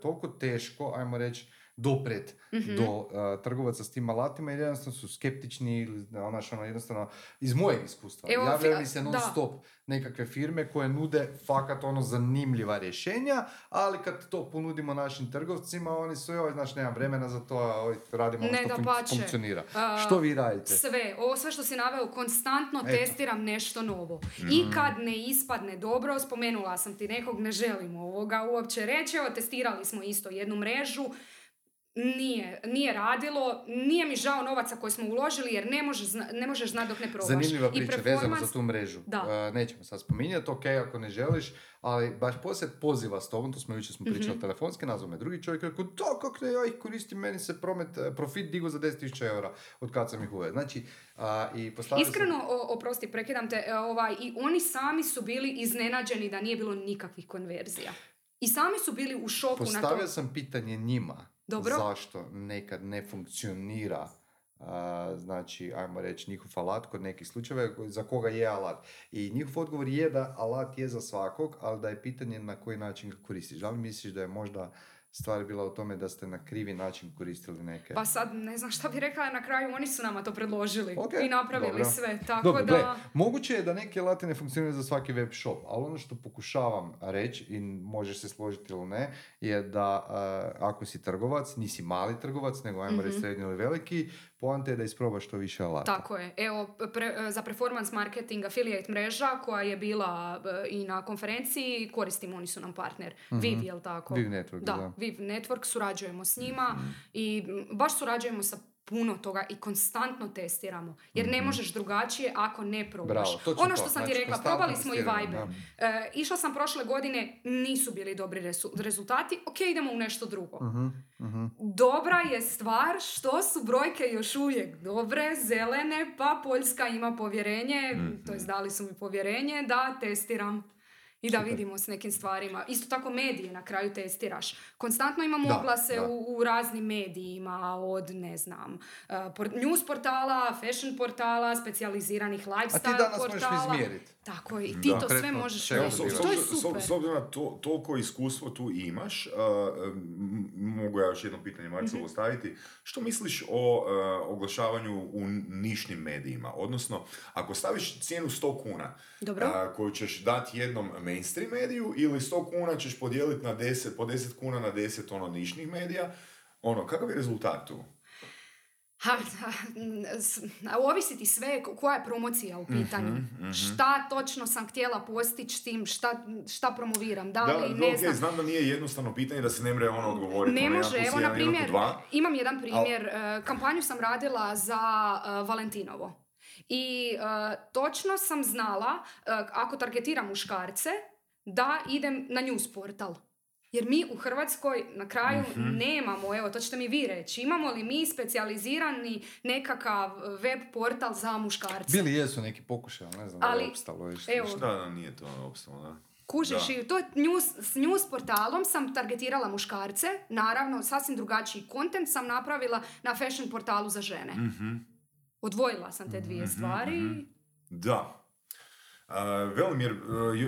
toliko teško, ajmo reći, dopret Mhm. do e, trgovaca s tim alatima jer jednostavno su skeptični ili znaš, ono, jednostavno iz mojeg iskustva. Evo, Javljaju mi se non da. stop nekakve firme koje nude fakat ono zanimljiva rješenja, ali kad to ponudimo našim trgovcima, oni su, joj, znaš, nemam vremena za to, oj, radimo ono Ne, što fun- funkcionira. A, što vi radite? Sve, ovo sve što si naveo, konstantno Eto. testiram nešto novo. I kad ne ispadne dobro, spomenula sam ti nekog, ne želim ovoga uopće reći, evo testirali smo isto jednu mrežu, nije, nije radilo, nije mi žao novaca koje smo uložili jer ne, može, zna- ne možeš znati dok ne probaš. Zanimljiva priča vezana performance- za tu mrežu. Da. E, nećemo sad spominjati, ok, ako ne želiš, ali baš poslije poziva s tobom, to smo jučer smo pričali Mhm. telefonski, nazvao me drugi čovjek, rekao, da, kako ne, ja ih koristim, meni se promet, e, profit digo za 10.000 eura od kad sam ih uveo. Znači, a, i postavio sam- Iskreno, o, oprosti, prekidam te, e, ovaj, i oni sami su bili iznenađeni da nije bilo nikakvih konverzija. I sami su bili u šoku na to. Postavio sam pitanje njima, Dobro. zašto nekad ne funkcionira znači, ajmo reći, njihov alat kod nekih slučajeva za koga je alat. I njihov odgovor je da alat je za svakog, ali da je pitanje na koji način ga koristiš. Da li misliš da je možda stvar bila u tome da ste na krivi način koristili neke... Pa sad ne znam šta bi rekla, na kraju oni su nama to predložili Ok, i napravili dobro. sve. Tako Dobro, da... gle, moguće je da neke alati ne funkcioniraju za svaki web shop, ali ono što pokušavam reći, i možeš se složiti ili ne, je da uh, ako si trgovac, nisi mali trgovac, nego ajmo reći Mhm. srednji ili veliki, poanta je da isprobaš što više alata. Tako je. Evo, pre- za performance marketing affiliate mreža koja je bila e, i na konferenciji, koristimo, oni su nam partner. Viv, jel tako? Viv Network, Da, da. Viv Network, surađujemo s njima Mhm. i baš surađujemo sa puno toga i konstantno testiramo. Jer ne možeš drugačije ako ne probaš. Mhm. Bravo, ono to. što sam ti Znači, rekla, probali smo i testiramo, Viber. da. E, išla sam prošle godine, nisu bili dobri resu- rezultati, ok, idemo u nešto drugo. Mhm, mhm. Dobra je stvar što su brojke još uvijek dobre, zelene, pa Poljska ima povjerenje, Mhm. to jest dali su mi povjerenje da testiram. I da vidimo s nekim stvarima. Isto tako medije na kraju testiraš. Konstantno imamo Da, oglase da. U, u raznim medijima, od ne znam, uh, news portala, fashion portala, specijaliziranih A lifestyle ti danas možeš portala. izmjeriti. Tako je, i ti Da. to sve možeš bilo? To je super. s obzirom na to, toliko iskustvo tu imaš, uh, mogu ja još jedno pitanje Marcelu Mhm. postaviti. Što misliš o uh, oglašavanju u nišnim medijima? Odnosno, ako staviš cijenu 100 kuna, Dobro. uh, koju ćeš dati jednom mainstream mediju ili 100 kuna ćeš podijeliti na 10, po 10 kuna na 10 ono nišnih medija, ono, kakav je rezultat tu? Ha, ha, s- a ovisi ti sve ko- koja je promocija u pitanju. Mhm, Šta točno sam htjela postići tim, šta, šta promoviram, da li, da, ne ok, znam. znam da nije jednostavno pitanje da se ne mre ono odgovoriti. Ne ono, može, evo na primjer, imam jedan primjer, e, kampanju sam radila za e, Valentinovo. I e, točno sam znala, e, ako targetiram muškarce, da idem na news portal. Jer mi u Hrvatskoj na kraju Mhm. nemamo, evo to ćete mi vi reći, imamo li mi specijalizirani nekakav web portal za muškarce? Bili jesu neki pokušaj, ali ne znam da Ali, je opstalo evo, Da, da, nije to opstalo, da. Kužiš, Da. i to news, s news portalom sam targetirala muškarce, naravno sasvim drugačiji kontent sam napravila na fashion portalu za žene. Mhm. Odvojila sam te dvije stvari. Da. Uh, Velimir, uh,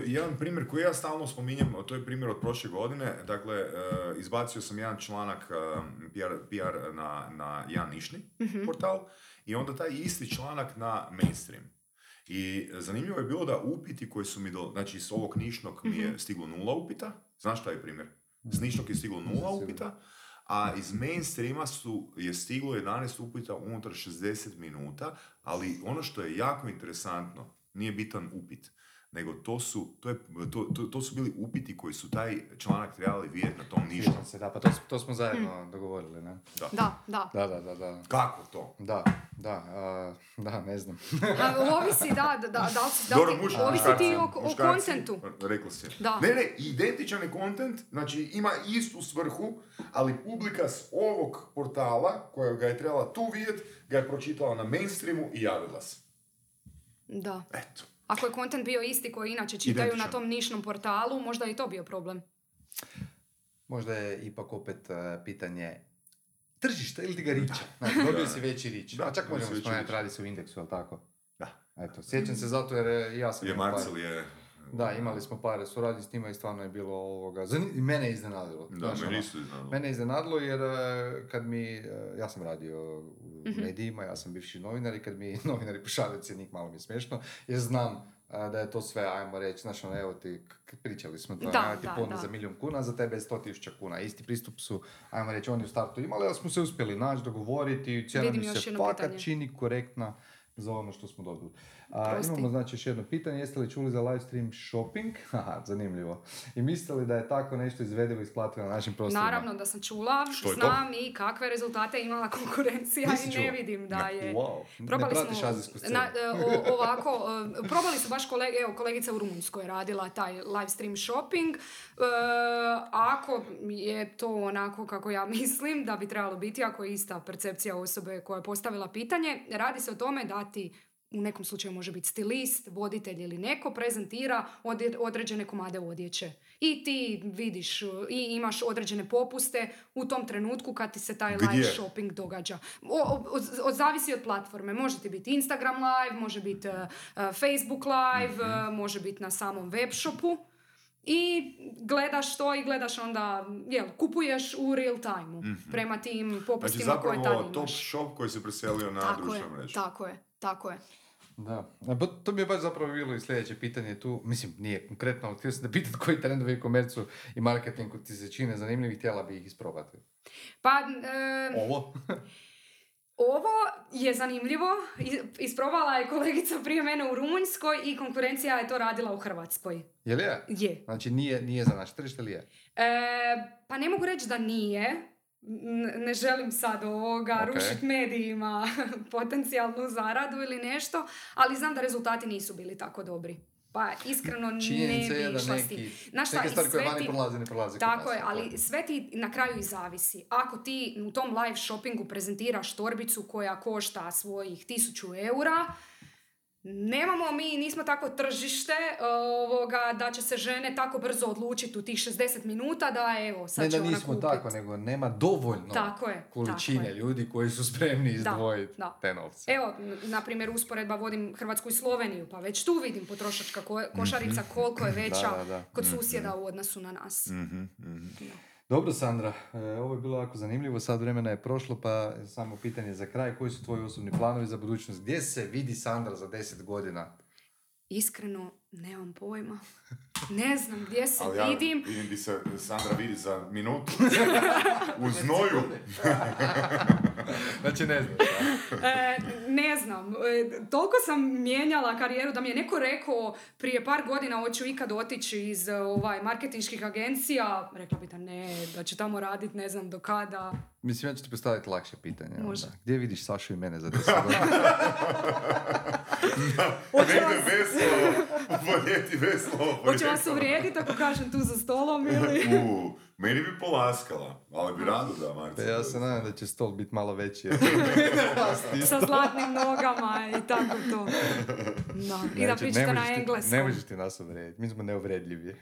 jedan primjer koji ja stalno spominjem, to je primjer od prošle godine, dakle, uh, izbacio sam jedan članak uh, PR, PR na, na jedan nišni portal i onda taj isti članak na mainstream. I zanimljivo je bilo da upiti koji su mi, do, znači s ovog nišnog mi je stiglo nula upita, znaš šta je primjer? S nišnog je stiglo nula upita, a iz mainstreama su, je stiglo 11 upita unutar 60 minuta, ali ono što je jako interesantno, nije bitan upit, nego to su, to, je, to, to, to su bili upiti koji su taj članak trebali vidjeti na tom. Sjećam se, da, pa to, to smo zajedno dogovorili, ne? Da, da. Da, da, da, da. Kako to? Da, da, a, da, ne znam. A, ovisi, da, da, da, da, da Dobro, ti- ovisi ti o, o kontentu. Rekla si. Da. Ne, ne, identičan je kontent, znači ima istu svrhu, ali publika s ovog portala, koja ga je trebala tu vidjeti, ga je pročitala na mainstreamu i javila se. Da. Eto. Ako je kontent bio isti koji inače čitaju na Identičan. tom nišnom portalu, možda je i to bio problem. Možda je ipak opet e, pitanje tržišta ili ti ga riča. Znači, dobio si veći rič. Da, A čak možemo spomenuti, radi se u indeksu, jel tako? Da. Eto, sjećam se zato jer e, ja sam Je Marcel je... Da, imali smo par suradnji s njima i stvarno je bilo ovoga, zani- i mene je iznenadilo. Da, Znaš, meni ono, isto iznenadilo. Mene je iznenadilo jer e, kad mi, e, ja sam radio u Mhm. medijima, ja sam bivši novinar i kad mi novinari pošalju cjenik, malo mi je smiješno, jer znam e, da je to sve, ajmo reći, znaš, ono, evo ti, pričali smo to, Da, ajmo ti da. za milijun kuna, za tebe je 100.000 kuna. Isti pristup su, ajmo reći, oni u startu imali, ali smo se uspjeli naći, dogovoriti, cijena mi se fakat čini korektna za ono što smo dobili. A, imamo znači još jedno pitanje, jeste li čuli za live stream shopping? Haha, zanimljivo. I mislite li da je tako nešto izvedivo i isplativo na našim prostorima? Naravno da sam čula, Što znam i kakve rezultate je imala konkurencija Nisi i ne vidim da je... Wow, Probali ne pratiš smo, azijsku scenu. na, e, o- ovako, e, probali su baš kolege, evo kolegica u Rumunjskoj je radila taj live stream shopping. E, ako je to onako kako ja mislim da bi trebalo biti, ako je ista percepcija osobe koja je postavila pitanje, radi se o tome da ti u nekom slučaju može biti stilist, voditelj ili neko, prezentira određene komade odjeće. I ti vidiš i imaš određene popuste u tom trenutku kad ti se taj live Gdje? shopping događa. O, o- od, od- zavisi od platforme. Može ti biti Instagram live, može biti uh, uh, Facebook live, Mhm. uh, može biti na samom web shopu. I gledaš to i gledaš onda, jel, kupuješ u real time prema tim Znači popustima koje tad zapravo imaš. top shop koji se preselio na tako društvenu mrežu. tako je, tako je. Da, A pa to mi je baš zapravo bilo i sljedeće pitanje tu, mislim nije konkretno, ali htio sam da pitat koji trendovi i komercu i marketing ti se čine zanimljivi, htjela bi ih isprobati. Pa, e, Ovo? Ovo je zanimljivo. Isprobala je kolegica prije mene u Rumunjskoj i konkurencija je to radila u Hrvatskoj. Je li je? Je. Znači nije, nije za naše tržište ili je? E, pa ne mogu reći da nije. Ne želim sad ovoga Ok. rušiti medijima potencijalnu zaradu ili nešto, ali znam da rezultati nisu bili tako dobri. Pa iskreno ne Činjenica je bi išla s tim. Znaš šta, stvari koje vani prolaze, ne prolaze kod Tako je, ali sve ti na kraju i zavisi. Ako ti u tom live shoppingu prezentiraš torbicu koja košta svojih tisuću eura, Nemamo mi, nismo tako tržište ovoga, da će se žene tako brzo odlučiti u tih 60 minuta da evo, sad Ne će da ona nismo kupit. tako, nego nema dovoljno Tako je, količine tako je. ljudi koji su spremni izdvojiti da. te novce. Evo, na primjer, usporedba vodim Hrvatsku i Sloveniju, pa već tu vidim potrošačka ko- košarica koliko je veća Mhm. Da, da, da. kod susjeda u odnosu na nas. Mhm, mhm. Dobro, Sandra, e, ovo je bilo jako zanimljivo, sad vremena je prošlo, pa samo pitanje za kraj, koji su tvoji osobni planovi za budućnost? Gdje se vidi Sandra za 10 godina? Iskreno, nemam pojma. Ne znam gdje se Ali ja vidim. vidim di se Sandra vidi za minutu. U znoju. Znači ne znam. E, ne znam, e, toliko sam mijenjala karijeru da mi je neko rekao prije par godina hoću ikad otići iz ovaj, marketinških agencija. Rekla bi da ne, da ću tamo raditi ne znam do kada. Mislim, ja ću ti postaviti lakše pitanje. onda. Gdje vidiš Sašu i mene za 10 godina? Voljeti veselo. hoće vas uvrijediti ako kažem tu za stolom ili... U, meni bi polaskala, ali bi rado da, Marci. Ja se nadam da će stol biti malo veći. sa zlatnim nogama i tako to. Da. I da Znači, pričate ne na engleskom. Ne možeš ti nas uvrijediti, mi smo neuvredljivi.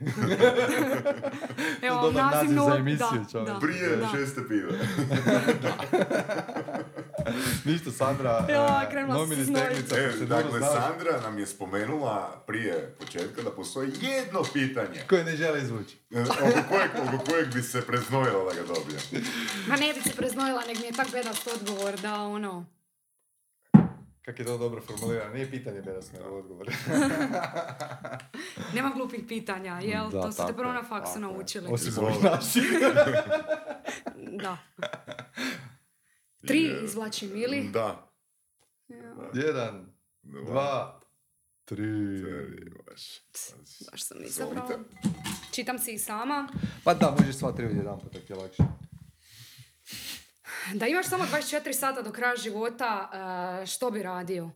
Evo, dobar naziv za nog- emisiju, da, da, Prije da. šeste pive. Ništa, Sandra, Ja, e, krenula sam nomini stegnica, E, dakle, znaš, Sandra nam je spomenula prije početka da postoji jedno pitanje koje ne žele izvući. e, oko kojeg, oko kojeg bi se preznojila da ga dobije. Ma ne bi se preznojila, nek mi je tak bedast odgovor da ono... Kak je to dobro formulirano, nije pitanje bedas nego odgovor. Nema glupih pitanja, jel? Da, to ste prvo je, na faksu tako je. naučili. Osim ovih naših. Da. Tri izvlačim, ili? Da. Jedan, dva, tri. Baš. Baš sam izabrala. Čitam si ih sama. Pa da, možeš sva tri odjedan pa tako je lakše. Da imaš samo 24 sata do kraja života, eh, što bi radio?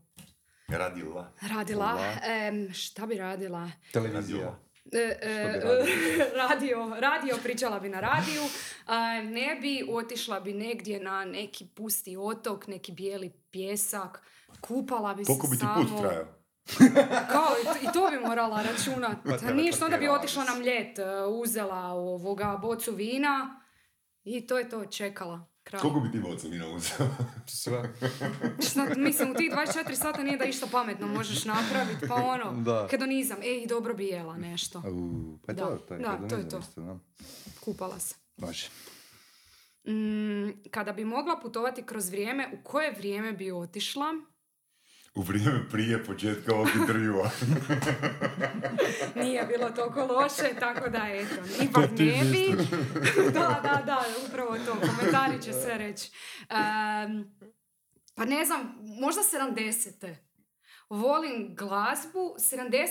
Radila. Radila? Em, šta bi radila? Televizija. E, e, radio, radio, pričala bi na radiju, a, ne bi otišla bi negdje na neki pusti otok, neki bijeli pjesak, kupala bi Koliko se bi ti samo. put trajao? Kao, i to- i to bi morala računati. Pa ništa, onda bi otišla na mljet, e, uzela ovoga bocu vina i to je to, čekala. Kraj. Koliko bi ti boca vina uzeo? Sve. Mislim, u tih 24 sata nije da išta pametno možeš napraviti, pa ono, Da. hedonizam, ej, dobro bi jela nešto. U, pa Da, to, to je da, to je to. isto, da. Kupala se. Može. Mm, kada bi mogla putovati kroz vrijeme, u koje vrijeme bi otišla? U vrijeme prije početka ovog intervjua. Nije bilo toliko loše, tako da eto, ipak ne bi. da, da, da, upravo to, komentari će sve reći. Em, pa ne znam, možda 70. Volim glazbu 70.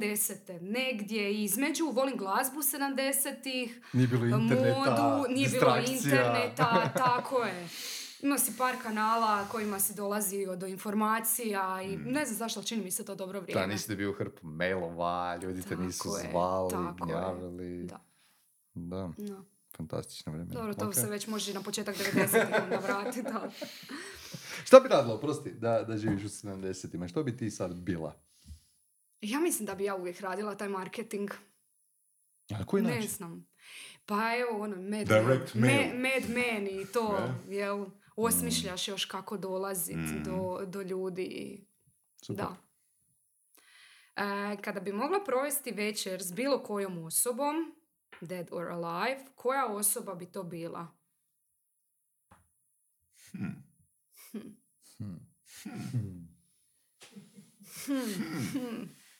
80. Negdje između, volim glazbu 70-ih, Nije bilo interneta, modu, nije bilo interneta, tako je. Ima si par kanala kojima si dolazi do informacija i ne znam zašto, čini mi se to dobro vrijeme. Da, nisi dobio hrpu mailova, ljudi te Tako nisu je, zvali, gnjavili. Da. Da, No. fantastično vrijeme. Dobro, to Ok. se već može na početak 90-ih onda vratiti. Da. Šta bi radila, oprosti, da, da živiš u 70-ima? Što bi ti sad bila? Ja mislim da bi ja uvijek radila taj marketing. Na koji ne način? znam. Pa evo, ono, Mad Direct Men, mail. Ma- Mad Men i to, Ne? jel, osmišljaš još kako dolazit Mm. do, do ljudi. i- Super. Da. E, kada bi mogla provesti večer s bilo kojom osobom, dead or alive, koja osoba bi to bila?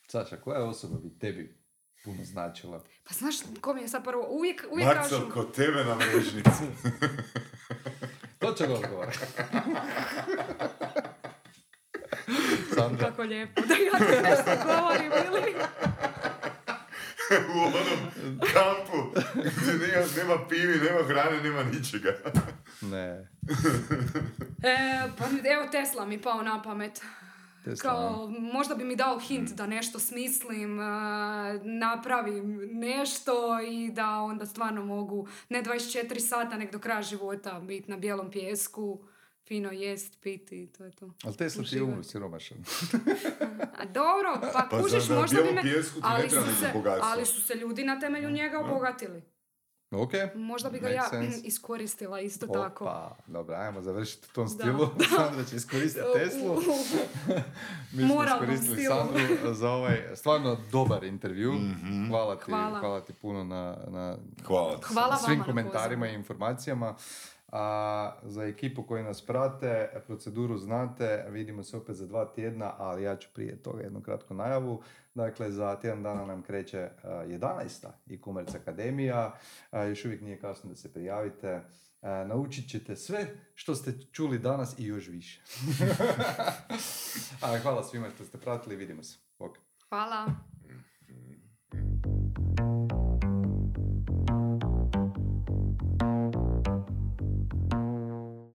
Saša, koja osoba bi tebi puno značila? Pa znaš, ko mi je sad prvo, uvijek, uvijek Marcel, kažu... kod tebe na mrežnici. Točan odgovor. Sandra. Kako lijepo, da ja nešto govorim, ili? u onom kampu gdje nema, nema pivi, nema hrane, nema ničega. Ne. E, pa evo Tesla mi pao na pamet. Kao, možda bi mi dao hint da nešto smislim, napravim nešto i da onda stvarno mogu ne 24 sata, nek do kraja života biti na bijelom pjesku, fino jest, piti, to je to. Ali Tesla ti je umro siromašan. A dobro, pa Pa kužiš, možda bi me... Ali su, se, ali su se ljudi na temelju njega obogatili. Ok. Možda bi ga Make ja sense. iskoristila isto tako. Opa, dobro, ajmo završiti u tom Da. stilu. Sandra će iskoristiti Teslu. Mi smo moralnom iskoristili stilu. Sandru za ovaj stvarno dobar intervju. Mhm. Hvala, ti, Hvala. hvala ti puno na, na Hvala ti. Hvala svim komentarima i informacijama. A za ekipu koji nas prate, proceduru znate, vidimo se opet za dva tjedna, ali ja ću prije toga jednu kratku najavu. Dakle, za tjedan dana nam kreće a, 11. e-commerce akademija. A, još uvijek nije kasno da se prijavite. A, naučit ćete sve što ste čuli danas i još više. Hvala svima što ste pratili, vidimo se. Hvala.